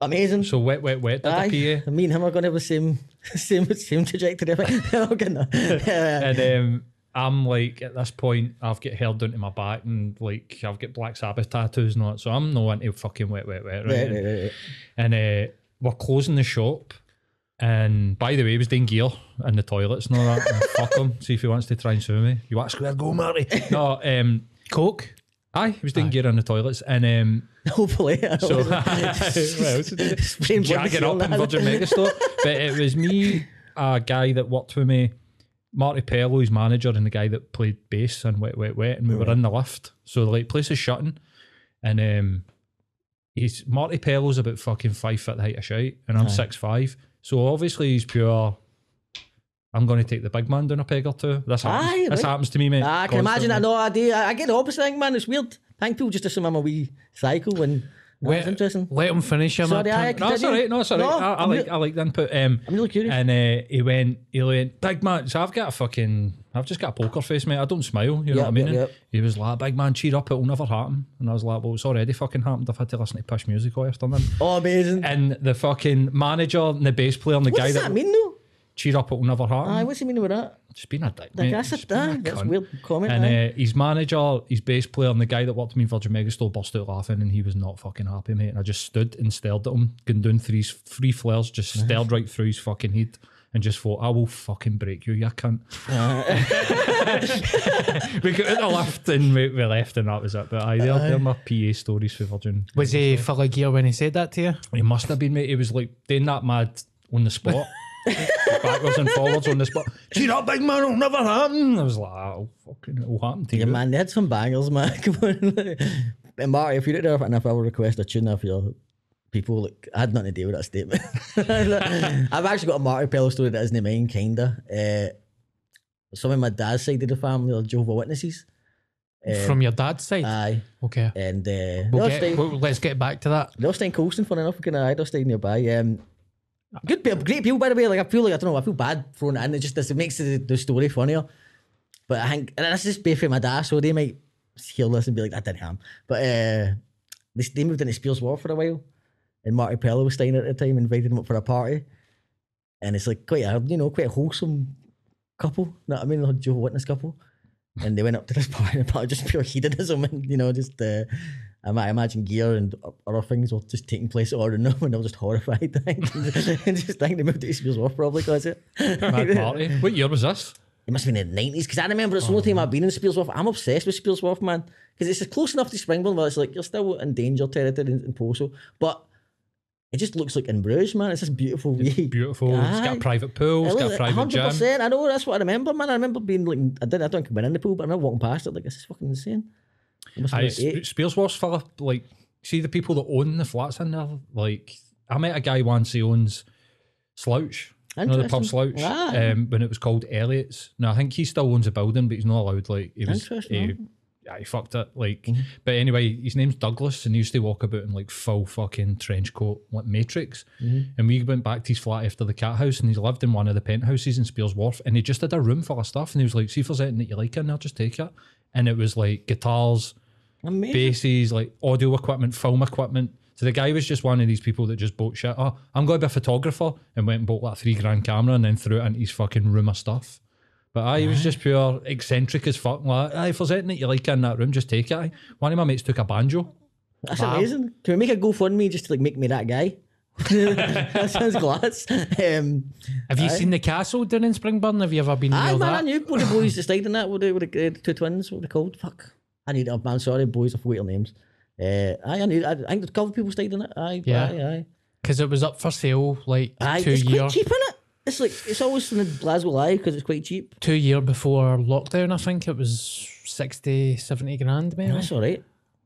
Amazing.
So wet, wet, wet did
Aye.
PA.
Me and him are going to have the same, same, same trajectory.
And um, I'm like, at this point, I've got hair down to my back and like, I've got Black Sabbath tattoos and all that. So I'm no into fucking wet, wet, wet, right?
Right, right, right, right.
And uh, we're closing the shop. And by the way, he was doing gear in the toilets and all that. And fuck him. See if he wants to try and sue me. You want square go, Marty? No, um,
Coke.
aye, he was doing gear in the toilets. And um,
Hopefully. I
so, well, what's it do?
Spraying blood
jagging up in Virgin Megastore. But it was me, a guy that worked with me, Marti Pellow, his manager, and the guy that played bass and Wet Wet Wet, and we were in the lift. So the like place is shutting, and um, he's Marti Pellow's about fucking five foot height of shite, and I'm six five. So obviously he's pure. I'm going to take the big man down a peg or two. This happens,
Aye,
this
right.
happens to me, mate.
I can imagine. I
constantly.
know. I do. I, I get the opposite thing, man. It's weird. I think people just assume I'm a wee psycho, and that's interesting.
Let him finish him.
Sorry, I-
No, it's all right. No, it's all right.
No,
I, I
I'm
like
re-
I like the input. Um,
I'm really curious.
And uh, he went, he went, big man. So I've got a fucking, I've just got a poker face, mate. I don't smile. You know
Yep,
what I mean?
yep, yep.
He was like, big man, cheer up. It'll never happen. And I was like, well, it's already fucking happened. I've had to listen to push music all afternoon.
Oh, amazing.
and the fucking manager and the bass player and the
what
guy
does
that,
that mean, though?
cheer up, it'll never happen.
Aye, what's he mean with that?
Just being a dick.
Like,
mate.
that's a
Just being
aye, that's a
cunt.
weird comment.
And uh, his manager, his bass player, and the guy that worked with me in Virgin Megastore burst out laughing, and he was not fucking happy, mate. And I just stood and stared at him, going down three three flares, just stared right through his fucking head, and just thought, "I will fucking break you, you cunt." we got in the lift and we, we left, and that was it. But aye, they're, they're my PA stories for Virgin.
Was he full of gear when he said that to you?
He must have been, mate. He was like doing that mad on the spot. Backwards and forwards on the spot. Cheer up, big man, it'll never happen. I was like, oh, fucking, it'll happen to
Yeah,
you.
man, they had some bangers, man. Come on. and Marti, if you're out there and if I will request a tune off your people, like, I had nothing to do with that statement. I've actually got a Marti Pellow story that isn't mine, kinda. Uh, some of my dad's side of the family are Jehovah Witnesses. Uh,
From your dad's side?
Aye.
okay.
And uh,
We'll get,
stay,
well, let's get back to that.
they'll stay in Colston, funny enough. Kind of, they'll stay nearby. Um, good people, great people, by the way. Like, I feel like, I don't know, I feel bad throwing it in. It just it makes the, the story funnier. But I think, and that's just on my dad, so they might hear this and be like, that didn't happen. But uh, they, they moved into Speirs Wharf for a while, and Marti Pellow was staying at the time, invited him up for a party. And it's like quite a, you know, quite a wholesome couple, you know what I mean? Like Jehovah Witness couple. And they went up to this party and just pure hedonism and, you know, just, uh, I might imagine gear and other things were just taking place all around them and they were just horrified. And just think they moved to Wharf probably because it.
Mad party. What year was this?
It must have been in the nineties because I remember it's the only time I've been in Speirs Wharf. I'm obsessed with Speirs Wharf, man, because it's close enough to Springburn where it's like you're still in danger territory in, in Poso, but it just looks like in Bruges, man. It's just beautiful. wee-
Beautiful. It's got a private pool. It's got a private
hundred
gym.
percent. I know that's what I remember, man. I remember being like, I didn't, I don't went in the pool, but I remember walking past it like this is fucking insane. It must have
Aye,
been eight.
Full like, see the people that own the flats in there. Like, I met a guy once. He owns Slouch. You know the pub Slouch um, when it was called Elliot's. Now I think he still owns a building, but he's not allowed. Like he was,
Interesting.
he, yeah, he fucked it. Like,
Mm-hmm.
but anyway, his name's Douglas, and he used to walk about in like full fucking trench coat, like Matrix.
Mm-hmm.
And we went back to his flat after the cat house, and he lived in one of the penthouses in Speirs Wharf, and he just had a room full of stuff, and he was like, "See if there's anything that you like in there, just take it." And it was like guitars,
Amazing.
basses, like audio equipment, film equipment. So the guy was just one of these people that just bought shit. Oh, I'm going to be a photographer and went and bought like a three grand camera and then threw it into his fucking room of stuff. But aye, he was just pure eccentric as fuck. Like, aye, if there's anything that you like in that room, just take it. aye. One of my mates took a banjo.
That's
Wow.
amazing. Can we make a GoFundMe just to like make me that guy? that sounds glass. Um,
Have you seen the castle down in Springburn? Have you ever been
aye,
near
man, I
that?
knew one of the boys that stayed in that the, with the uh, two twins. What were they called? Fuck. I need. Oh man, sorry, boys. I forgot your names. Uh, aye, I knew. I, I think a couple of people stayed in it. Aye,
Yeah.
aye, aye.
Because it was up for sale like
Aye,
two
it's
year,
quite cheap, is it? It's like it's always in the Glasgow Live because it's quite cheap.
two year before lockdown. I think it was 60, 70 grand, maybe.
That's all right.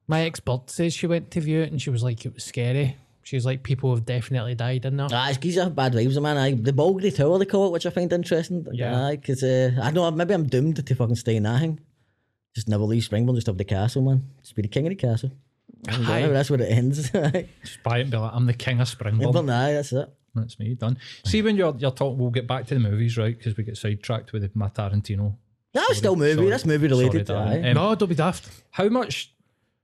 My ex bud says she went to view it and she was like, it was scary. She was like, people have definitely died in there.
Ah, it's geese have bad vibes, man. Aye, the Balgray Tower they call it, which I find interesting.
Yeah.
Because uh, I don't know maybe I'm doomed to fucking stay in that thing. Just never leave Springburn, just have the castle, man. Just be the king of the castle.
Aye.
That's where it ends.
Just buy it and be like, I'm the king of Springburn.
aye, that's it.
That's me, done. See, when you're, you're talking, we'll get back to the movies, right? Because we get sidetracked with my Tarantino.
That was still movie.
Sorry.
That's movie related.
Sorry, Darren.
aye.
Um,
no, don't be daft.
How much,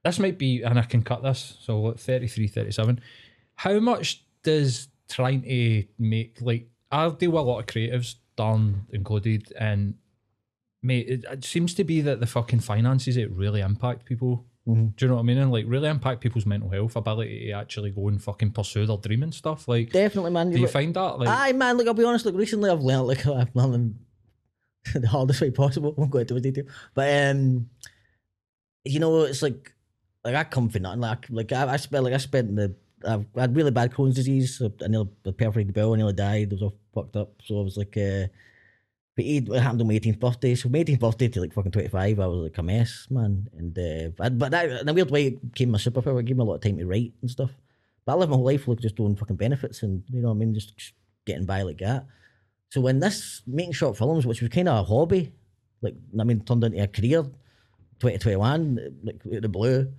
this might be, and I can cut this, so like 33, 37. How much does trying to make, like, I deal with a lot of creatives, done included, and mate, it, it seems to be that the fucking finances, it really impact people.
Mm-hmm.
Do you know what I mean? And like, really impact people's mental health, ability to actually go and fucking pursue their dream and stuff. Like,
Definitely, man.
do you
Look-
find that? Like,
Aye, man. Look, I'll be honest. Like recently I've learned like I've learned the hardest way possible. won't go into detail, but um, you know, it's like like I come for nothing. Like like I, I spent like I spent the I've I had really bad Crohn's disease. So I nearly perfectly bill. I nearly died. I was all fucked up. So I was like, uh, but it happened on my 18th birthday. So my 18th birthday to like fucking 25, I was like a mess, man. And uh, but, that, in a weird way, it became my superpower. It gave me a lot of time to write and stuff. But I lived my whole life like just doing fucking benefits and you know what I mean, just getting by like that. So when this making short films, which was kind of a hobby, like I mean, turned into a career, 2021, like out of the blue,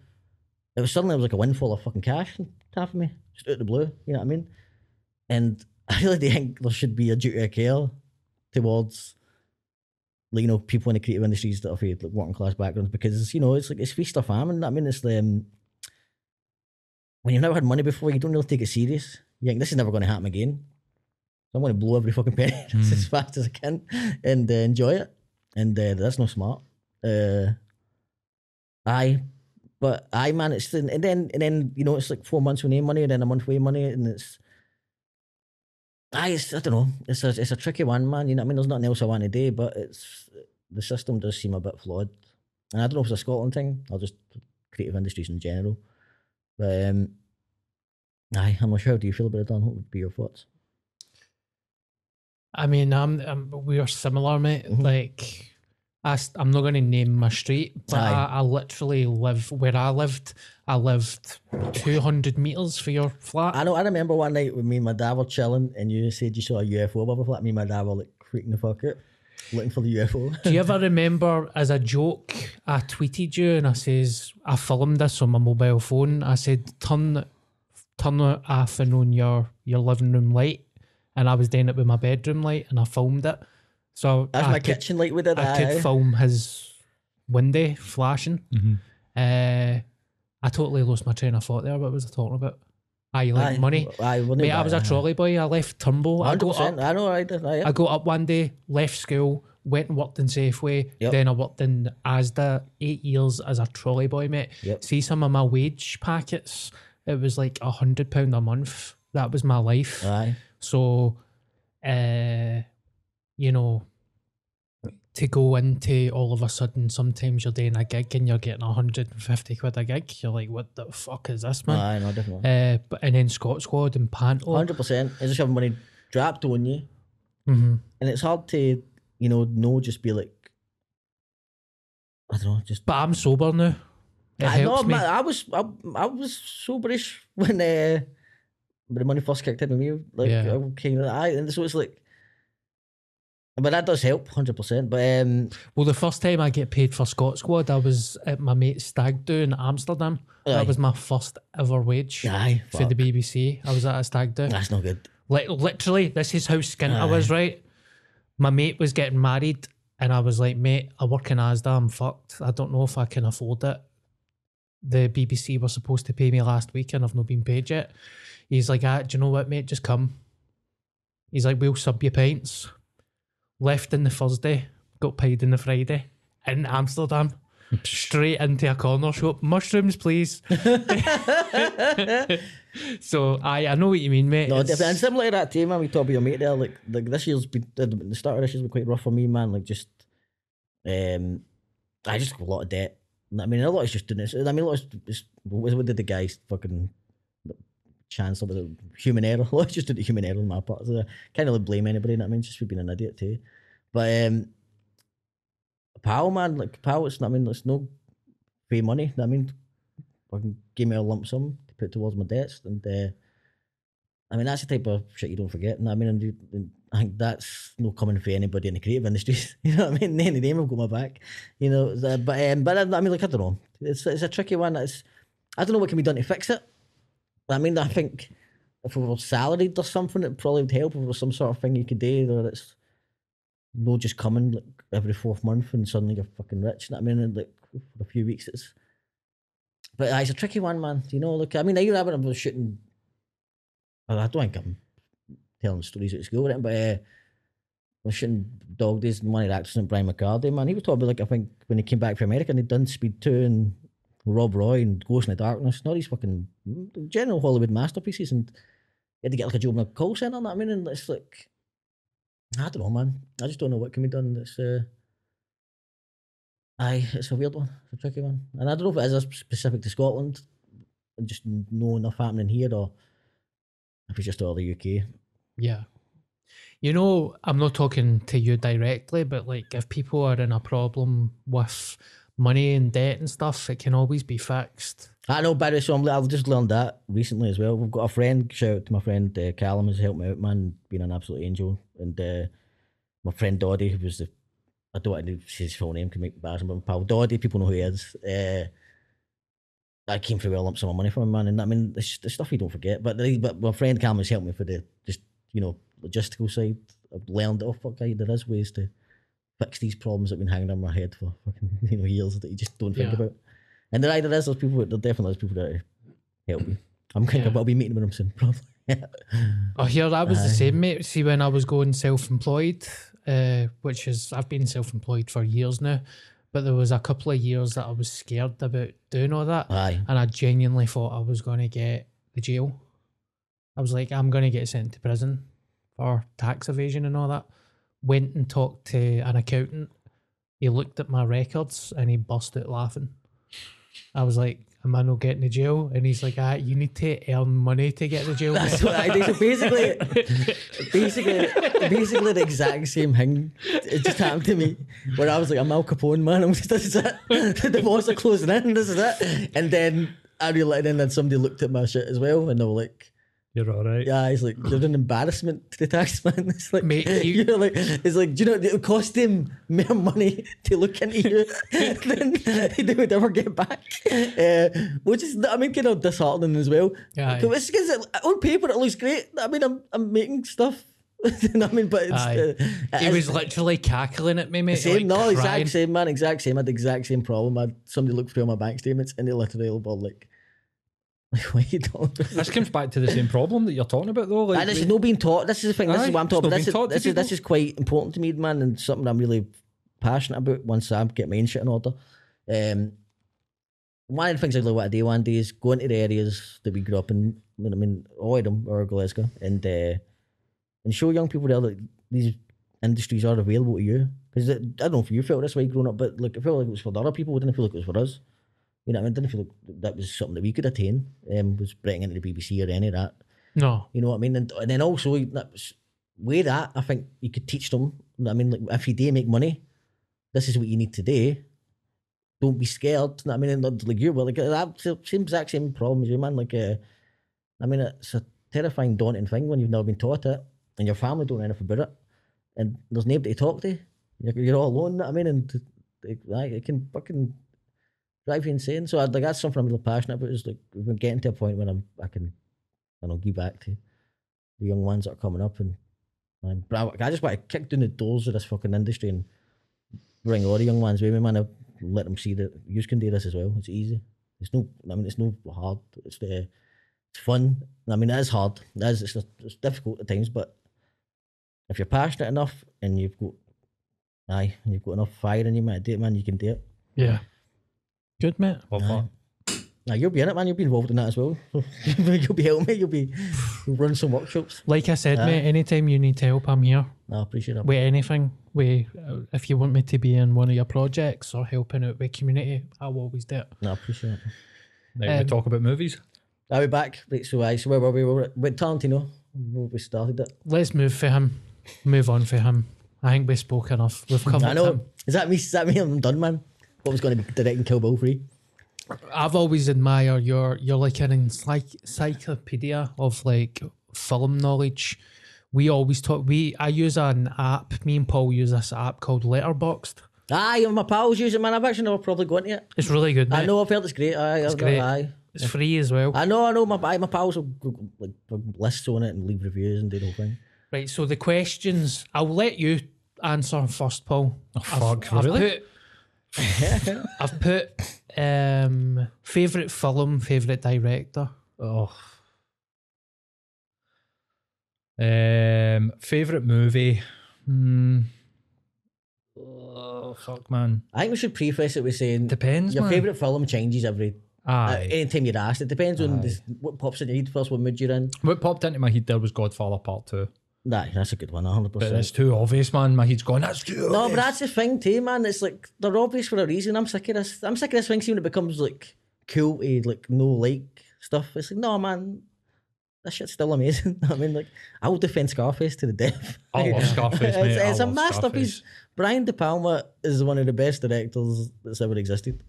it was suddenly it was like a windfall of fucking cash top of me, just out of the blue. You know what I mean? And I really think there should be a duty of care towards, like, you know, people in the creative industries that are from like working class backgrounds because you know it's like it's feast or famine. I mean, it's the um, when you've never had money before, you don't really take it serious. You think this is never going to happen again. So I'm going to blow every fucking penny as fast as I can and uh, enjoy it. And uh, that's not smart. Uh, aye, but aye, man, it's and then and then you know it's like four months with no money and then a month we with money and it's. It's, I don't know. It's a it's a tricky one, man. You know what I mean? There's nothing else I want to do, but it's the system does seem a bit flawed. And I don't know if it's a Scotland thing or just creative industries in general. But um, aye, I'm not sure. How do you feel about it, Don? What would be your thoughts?
I mean, I'm, I'm we are similar, mate.
Mhm.
Like, I, I'm not going to name my street, but I, I literally live where I lived. I lived 200 meters for your flat.
I know. I remember one night when me and my dad were chilling, and you said you saw a UFO above a flat. Me and my dad were like freaking the fuck out, looking for the UFO.
Do you ever remember as a joke, I tweeted you and I says, I filmed this on my mobile phone. I said, turn turn off and on your, your living room light. And I was doing it with my bedroom light and I filmed it. So
That's
I
my
could,
kitchen light with it.
I could film his window flashing.
Mhm.
Uh, I totally lost my train of thought there. What was I talking about? Aye, you like
Aye,
money.
Aye,
Mate, I was a trolley boy. I left Turnbull. I
Hundred
go up.
I know. I did. Aye,
I got up one day, left school, went and worked in Safeway.
Yep.
Then I worked in Asda eight years as a trolley boy, mate.
Yep.
See some of my wage packets. It was like a hundred pound a month. That was my life.
aye.
So, uh, you know, to go into all of a sudden, sometimes you're doing a gig and you're getting 150 quid a gig. You're like, what the fuck is this, man?
Aye, no, definitely.
Uh, but and then Scot Squad and.
Hundred percent. It's just having money dropped on you,
hmm
and it's hard to, you know, no, just be like, I don't know, just.
But I'm sober now. It
I know,
helps me.
man, I was, I, I was soberish when uh, the money first kicked in with me. Like,
Yeah.
I of, I, and so it's like, but that does help, hundred percent. But um,
Well, the first time I get paid for Scot Squad, I was at my mate's stag do in Amsterdam.
Aye.
That was my first ever wage
aye,
for the. BBC. I was at a stag do.
that's not good.
Like literally, this is how skint I was. Right, my mate was getting married, and I was like, "Mate, I work in Asda. I'm fucked. I don't know if I can afford it." The BBC were supposed to pay me last week, and I've not been paid yet. He's like, ah, "Do you know what, mate? Just come." He's like, "We'll sub your pints." Left in the Thursday, got paid in the Friday in Amsterdam. Straight into a corner shop. Mushrooms, please. so I I know what you mean, mate.
No,
It's-.
And similar to that too, man. We talked about your mate there. Like, like this year's been the start of this year's been quite rough for me, man. Like, just um, I just got a lot of debt. I mean, a lot is just doing this. I mean, a lot is what did the guys fucking chancellor with a human error? A lot just to human error on my part. So I can't really blame anybody. I mean, just for being an idiot too. But um, pal, man, like pal, it's not. I mean, it's no free money. I mean, fucking give me a lump sum to put towards my debts, and uh, I mean that's the type of shit you don't forget. And I mean, and and I think that's no coming for anybody in the creative industries. You know what I mean? Any name have got my back. You know, but um, but I, I mean, like I don't know. It's it's a tricky one. It's I don't know what can be done to fix it. I mean, I think if we were salaried or something, it probably would help. If was some sort of thing you could do, or it's no just coming like every fourth month and suddenly you're fucking rich. You know what I mean? And, like for a few weeks, it's. But uh, it's a tricky one, man. You know, look, I mean, I have it about shooting. I don't think I'm telling stories at school, but uh, I was shooting Dog Days and one of the actors in Brian McCardie, man. He was talking about, like, I think when he came back from America and he'd done Speed 2 and Rob Roy and Ghost in the Darkness, not these fucking general Hollywood masterpieces, and he had to get like a job in a call centre, and that, I mean, and it's like, I don't know, man. I just don't know what can be done. It's, uh, aye, it's a weird one. It's a tricky one. And I don't know if it is specific to Scotland, and just know enough happening here, or if it's just all the UK.
Yeah. You know, I'm not talking to you directly, but like if people are in a problem with money and debt and stuff, it can always be fixed.
I know, by the way, so I'm, I've just learned that recently as well. We've got a friend, shout out to my friend uh, Callum, who's helped me out, man, being an absolute angel. And uh, my friend Doddy, who was the, I don't want to say his full name, can make embarrassing, but my pal Doddy, people know who he is. Uh, I came through a lump sum of money from him, man. And I mean, it's the stuff you don't forget. But the, but my friend Callum has helped me for the just, you know, logistical side. I've learned, oh, fuck, aye, there is ways to fix these problems that have been hanging on my head for fucking, you know, years that you just don't think
Yeah.
about. And there either is those people, there definitely is people that help you. I'm thinking
Yeah.
about I'll be meeting with them soon, probably.
Oh, here that was the same, mate. See, when I was going self-employed, uh, which is I've been self-employed for years now, but there was a couple of years that I was scared about doing all that,
Aye.
and I genuinely thought I was going to get the jail. I was like, I'm going to get sent to prison for tax evasion and all that. Went and talked to an accountant. He looked at my records and he busted out laughing. I was like, Am I not getting to jail? And he's like, ah, You need to earn money to get to jail.
That's what I do. So basically, basically, basically the exact same thing. It just happened to me where I was like, I'm Al Capone, man. I'm just this is it. the boss are closing in. This is it. And then I realized, and then somebody looked at my shit as well, and they were like.
You're all right.
Yeah, it's like you're an embarrassment to the tax man. It's like
Mate, you-
you, are like it's like do you know it would cost him more money to look into you than they would ever get back, uh, which is I mean kind of disheartening as well.
Aye.
'Cause it's, 'cause it- on paper it looks great. I mean I'm I'm making stuff. you know what I mean, but it's uh, it
he
is-
was literally cackling at me, mate.
same,
like
no,
crying.
exact same man, exact same. I had the exact same problem. I had somebody looked through all my bank statements and they literally were like, like what are you talking?
This comes back to the same problem that you're talking about, though. Like,
And this is no being taught. This is the thing. This
Aye,
is what I'm
it's
talking
not
about. This
being
is
taught to
this is this is quite important to me, man, and something I'm really passionate about. Once I get my own shit in order, um, one of the things I really want to do one day is go into the areas that we grew up in. I mean, all of them or Glasgow, and uh, and show young people there that these industries are available to you. Because I don't know if you felt this way growing up, but like I felt like it was for the other people. I didn't feel like it was for us. You know, what I mean, I didn't feel like that was something that we could attain. Um, was bringing into the BBC or any of that.
No.
You know what I mean? And, and then also that was, with that, I think you could teach them. I mean, like if you do make money, this is what you need to do. Don't be scared. I mean, like you were like that same exact same problem as you, man. Like, uh, I mean, it's a terrifying, daunting thing when you've never been taught it, and your family don't know anything about it, and there's nobody to talk to. You're, you're all alone. I mean, and like, it can fucking drive you insane. So, I'd, like, that's something I'm really passionate about. Is like we've been getting to a point when I'm I can and I'll give back to the young ones that are coming up. And, and I I just want to kick down the doors of this fucking industry and bring all the young ones with me, man. I'll let them see that you can do this as well. It's easy. It's no, I mean, it's no hard. It's the, it's fun. I mean, it is hard. It is, it's, it's difficult at times, but if you're passionate enough and you've got, aye, and you've got enough fire in you, man, do it, man, you can do it.
Yeah. Good, mate.
Love
Aye.
that.
Now you'll be in it, man. You'll be involved in that as well. you'll be helping me. You'll be you'll run some workshops.
Like I said,
Aye.
mate, anytime you need help, I'm here.
I appreciate it.
With anything, with, uh, if you want me to be in one of your projects or helping out with community, I'll always do it.
No, I appreciate it.
Now we
Um,
talk about movies.
I'll be back. Right, so, I so where were we? We were at- with Tarantino. We started it.
Let's move for him. Move on for him. I think we spoke enough. We've covered
I know.
him.
Is that me? Is that me? I'm done, man. What was going to be directing Kill Bill 3?
I've always admired your you're like an encyclopedia of like film knowledge. We always talk. We I use an app. Me and Paul use this app called Letterboxd.
Aye, my pals use it, man. I've actually never probably gone to it.
It's really good.
I
mate.
know, I've heard it's great. Aye,
It's
I've
great.
Aye.
It's free as well.
I know, I know. My, aye, my pals will go, like put lists on it and leave reviews and do the whole thing.
Right. So the questions I'll let you answer first, Paul.
Oh, fuck,
I've
really?
put. I've put um favorite film, favorite director.
Oh. Um, favorite movie. Hmm. Oh fuck, man.
I think we should preface it with saying
Depends,
your
man.
favourite film changes every uh,
Aye.
anytime you're asked. It depends on this, what pops in your head first, what mood you're in.
What popped into my head there was Godfather Part Two,
Nah, that's a good one, 100%.
but it's too obvious, man. My head's going. That's too.
No,
obvious.
but that's the thing too, man. It's like they're obvious for a reason. I'm sick of this. I'm sick of this thing seeing it becomes like cool to like no like stuff. It's like no, man. That shit's still amazing. I mean, like I will defend Scarface to the death.
I love Scarface, mate.
it's it's a masterpiece.
Scarface.
Brian De Palma is one of the best directors that's ever existed.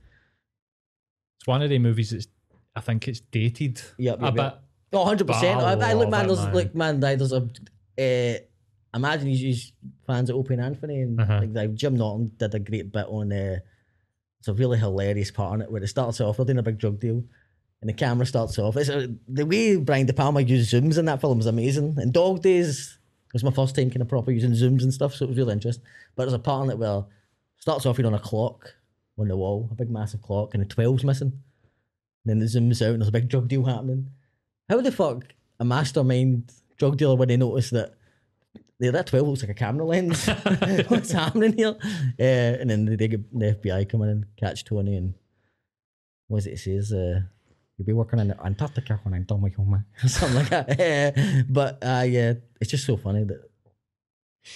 It's one of the movies that's. I think it's dated
Yep,
a
yep,
bit.
yep. Oh, 100 percent.
But I
I, I look, man.
it,
There's
man.
like, man, there's a. Uh, imagine he's, he's fans of Opie and Anthony, and
Uh-huh.
like, like Jim Norton did a great bit on. Uh, it's a really hilarious part on it where it starts off. They're doing a big drug deal, and the camera starts off. It's a, the way Brian De Palma used zooms in that film is amazing. And Dog Days was my first time kind of proper using zooms and stuff, so it was really interesting. But there's a part in it where it starts off here on a clock on the wall, a big massive clock, and the 12's missing. then it zooms out and there's a big drug deal happening. How the fuck a mastermind drug dealer when they notice that that 12 looks like a camera lens. What's happening here? Uh, and then they get the FBI come in and catch Tony and what is it? It says, uh, you'll be working in Antarctica when I'm done with you, man. Something like that. Uh, but uh, yeah, it's just so funny that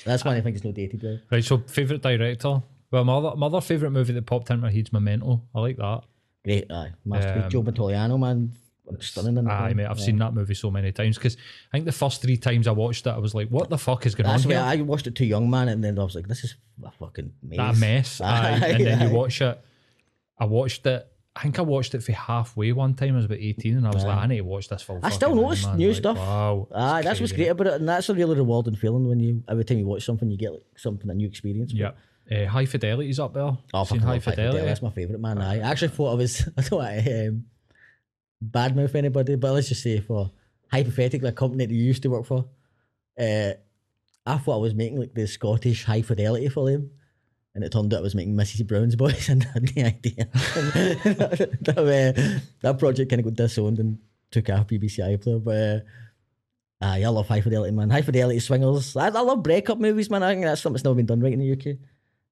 that's why I think it's no dated. Right?
Right, so favourite director? Well, my other, my other favourite movie that popped into my head's Memento. I like that.
Great, aye. Masterpiece.
Um,
Joe Battagliano, man. Stunning
Aye, mate, I've
Yeah.
seen that movie so many times because I think the first three times I watched it, I was like, "What the fuck is going
That's
on
why
here?"
I watched it too young, man, and then I was like, "This is a fucking maze."
that mess. Aye. and then
Aye.
you watch it. I watched it. I think I watched it for halfway one time. I was about eighteen, and I was like, "I need to watch this full."
I still notice
man."
new
Like,
stuff.
Wow,
Aye, that's what's great about it, and that's a really rewarding feeling when you every time you watch something, you get like something a new experience.
Yeah, uh, High Fidelity's up there.
Oh,
Seen High Fidelity.
Fidelity. That's my favourite man. I actually thought I was I thought I, um, badmouth anybody, but let's just say for hypothetically a company that you used to work for, uh, I thought I was making like the Scottish High Fidelity for them. And it turned out I was making Mrs. Brown's Boys and I had no idea. that, uh, that project kind of got disowned and took off BBC iPlayer. But uh, aye, I love High Fidelity, man. High Fidelity Swingers. I, I love breakup movies, man. I think that's something that's never been done right in the UK.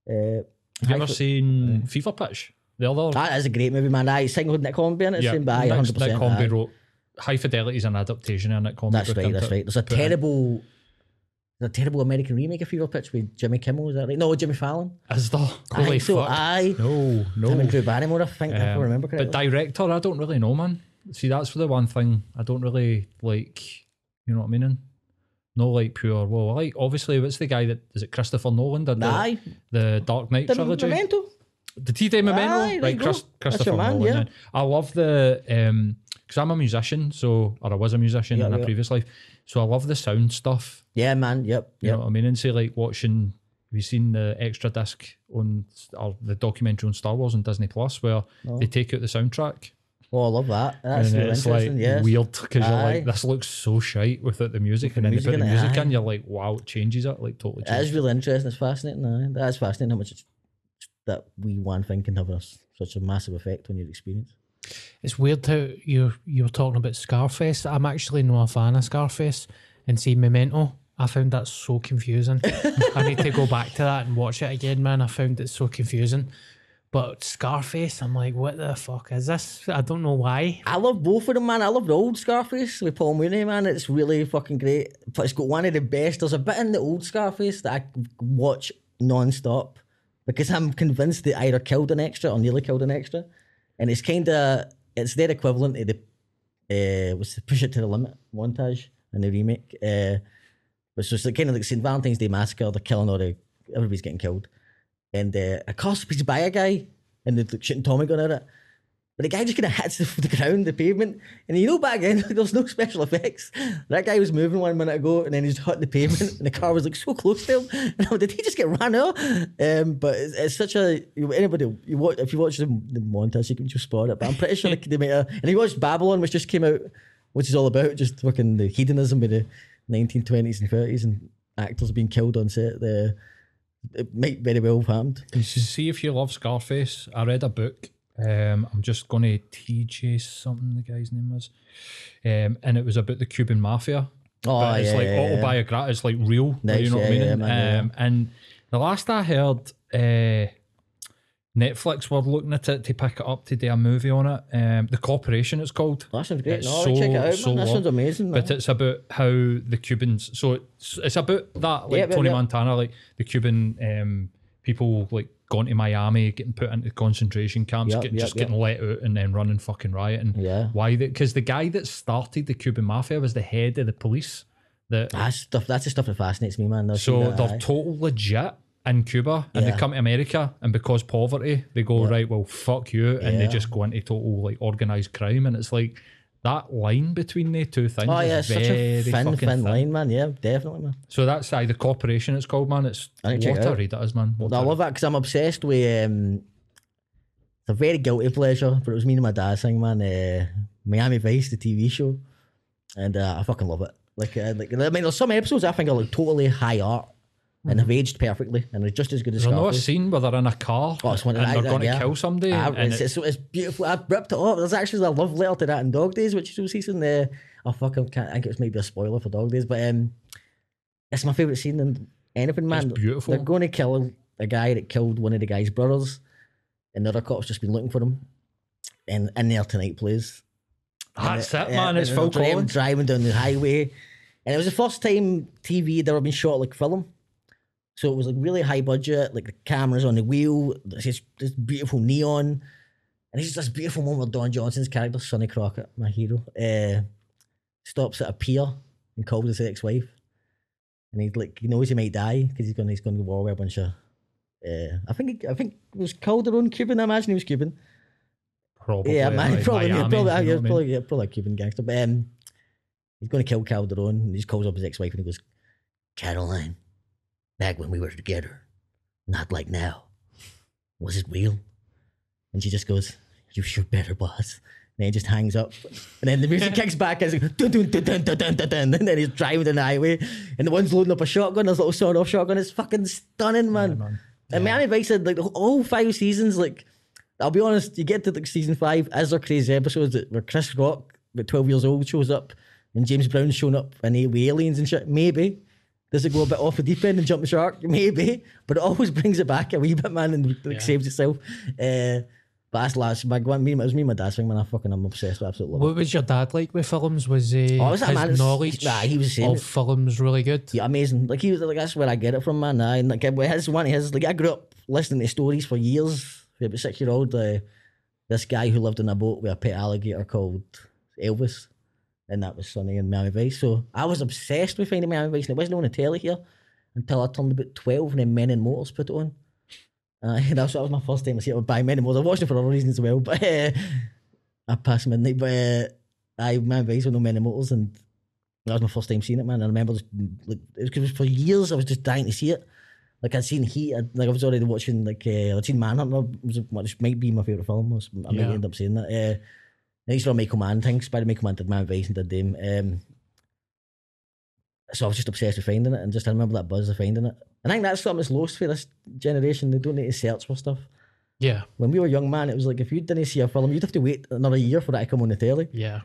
Uh,
Have you ever
Fi-
seen Fever Pitch? The other.
that is a great movie, man. I single with Nick Hornby in it.
yeah,
same by
Nick,
100%.
Nick
aye.
Wrote. High Fidelity is an adaptation of Nick Hornby.
That's right, that's right. There's a
in.
terrible, there's a terrible American remake of Fever Pitch with Jimmy Kimmel, is that right? No, Jimmy Fallon.
Is there?
I
Holy
think so.
fuck!
Aye.
No, no.
Him and Drew Barrymore, I think, if I
Um,
remember
But director, I don't really know, man. See, that's the one thing I don't really like. You know what I mean? No, like pure. Well, like obviously. What's the guy that is it? Christopher Nolan did the,
Aye.
the Dark Knight
The
trilogy.
Memento.
The T Day Memento,
Aye, there you
right?
go.
Chris,
That's
Christopher
your man,
Nolan.
yeah.
yeah. I love the um because I'm a musician, so or I was a musician
Yeah,
in a
yeah.
previous life, so I love the sound stuff.
Yeah, man. Yep.
You
Yep.
know what I mean? And say like watching. Have you seen the extra disc on or the documentary on Star Wars on Disney Plus where they take out the soundtrack?
Oh, I love that. That's
and
really
it's like
interesting. yes.
weird because you're
Aye.
like, this looks so shite without the music, and then
music
they put the
in it,
music
aye.
in, you're like, wow, it changes it, like totally
That is
changes.
really interesting. It's fascinating. Aye. That's fascinating how much it's, that we one thing can have a, such a massive effect on your experience.
It's weird how you're you're talking about Scarface. I'm actually not a fan of Scarface and see Memento. I found that so confusing. I need to go back to that and watch it again, man. I found it so confusing. But Scarface, I'm like, what the fuck is this? I don't know why.
I love both of them, man. I love the old Scarface with Paul Muni, man. It's really fucking great. But it's got one of the best. There's a bit in the old Scarface that I watch non-stop because I'm convinced they either killed an extra or nearly killed an extra. And it's kind of, it's their equivalent to the, uh, what's the Push It to the Limit montage in the remake. Uh, which was kind of like St. Valentine's Day Massacre. They're killing all the, everybody's getting killed. And uh, a car speeds by a guy and they're shooting Tommy gun at it. But the guy just kind of hits the, the ground, the pavement. And you know, back then, there was no special effects. That guy was moving one minute ago and then he just hit the pavement and the car was like so close to him. And did he just get ran over? Um, but it's, it's such a, anybody, you watch, if you watch the, the montage, you can just spot it. But I'm pretty sure they might have, and you watched Babylon, which just came out, which is all about just fucking the hedonism of the 1920s and 30s and actors being killed on set. The, it might very well have happened.
See if you love Scarface. I read a book. Um, I'm just going to TJ something. The guy's name was, um, and it was about the Cuban mafia.
Oh,
but it's
yeah,
like
yeah, yeah.
autobiographical. It's like real.
Nice,
you know what I mean?
man,
um, And the last I heard, uh, Netflix were looking at it to pick it up to do a movie on it. Um, the Corporation, it's called.
That sounds great.
It's
No,
so-
check it out, man. that sounds amazing.
But it's about how the Cubans. So it's it's about that, like Tony. Montana, like the Cuban um, people, like going to Miami, getting put into concentration camps,
Yep,
getting,
yep,
just
yep.
getting let out, and then running fucking riot. And
Yeah.
why? Because the guy that started the Cuban mafia was the head of the police. That ah,
That's stuff. That's the stuff that fascinates me, man. I've
so
that,
they're
aye.
total legit in Cuba, and
Yeah.
they come to America, and because poverty, they go right. Well, fuck you, and they just go into total like organized crime, and it's like. That line between the two things
Oh yeah,
is
such
very
a thin,
fucking
thin
thin.
line, man. Yeah, definitely, man.
So that's uh, the corporation. It's called man. It's
I need to check
what
it
a read is, man. What
I
a-
love that because I'm obsessed with. Um, it's a very guilty pleasure, but it was me and my dad thing, man. Uh, Miami Vice, the TV show, and uh, I fucking love it. Like, uh, like I mean, there's some episodes I think are like totally high art, and have aged perfectly and are just as good as
There's another
Scarface.
scene where they're in a car
Oh, it's one of
and they're going to
yeah.
kill somebody.
Ah,
and
it's,
it-
it's, it's beautiful. I ripped it off. There's actually a love letter to that in Dog Days, which was season there. Oh fuck, I fucking can't. I think it was maybe a spoiler for Dog Days, but um, it's my favorite scene in anything, man.
beautiful.
They're going to kill a guy that killed one of the guy's brothers, and the other cop's just been looking for him. And in there tonight plays.
That's
And,
it,
uh,
man. It's
and
Phil
they're
Collins.
driving down the highway, and it was the first time TV had ever been shot like film. So it was like really high budget, like the cameras on the wheel, this, this- beautiful neon, and it's just this beautiful moment where Don Johnson's character, Sonny Crockett, my hero, uh, stops at a pier and calls his ex-wife, and he's like, he knows he might die because he's going, he's to go war with a bunch of. Uh, I think I think it was Calderone Cuban. I imagine he was Cuban.
Probably.
Yeah, man,
like
probably, yeah, probably, yeah,
I
probably, yeah, probably a Cuban gangster. But um, he's going to kill Calderone. And he just calls up his ex-wife and he goes, "Caroline, back when we were together, not like now. Was it real?" And she just goes, "You sure better, boss." And then he just hangs up, and then the music kicks back as dun, dun, dun, dun, dun, dun, dun, dun. and then he's driving down the highway, and the one's loading up a shotgun, his little sawed-off shotgun. It's fucking stunning, man.
man.
And Miami Vice said like the whole five seasons, like I'll be honest, you get to like season five, as there crazy episodes that where Chris Rock, about twelve years old, shows up and James Brown's showing up and with aliens and shit. Maybe. Does it go a bit off the deep end and jump the shark? Maybe. But it always brings it back a wee bit, man, and like, saves itself. Uh, but that's last my one me, it was me and my dad's thing, man. I fucking I'm obsessed with absolutely.
What was your dad like with films? Was he
Oh, was
his
man?
Knowledge
nah, he was
of
it.
films really good?
Yeah, amazing. Like he was like that's where I get it from, man. I, and like his one his like I grew up listening to stories for years. About six year old, uh, this guy who lived in a boat with a pet alligator called Elvis, and that was Sonny and Miami Vice. So I was obsessed with finding Miami Vice, and it wasn't on the telly here until I turned about twelve, and then Men in Motors put it on. Uh, that's that was my first time to see it by Men in Motors. I watched it for other reasons as well, but uh, I passed midnight. But uh, I Miami Vice with no Men in Motors, and that was my first time seeing it, man. I remember just like it was, 'cause it was for years. I was just dying to see it. Like I'd seen Heat, I'd, like I was already watching like uh, I'd seen Manhunter, was, which might be my favorite film. I might
Yeah.
end up saying that. Uh, I used to love Michael Mann things. Spider Michael Mann did Man Vice and did them. Um, so I was just obsessed with finding it, and just I remember that buzz of finding it. And I think that's something that's lost for this generation. They don't need to search for stuff.
Yeah,
When we were young, man, it was like if you didn't see a film, you'd have to wait another year for that to come on the telly.
yeah.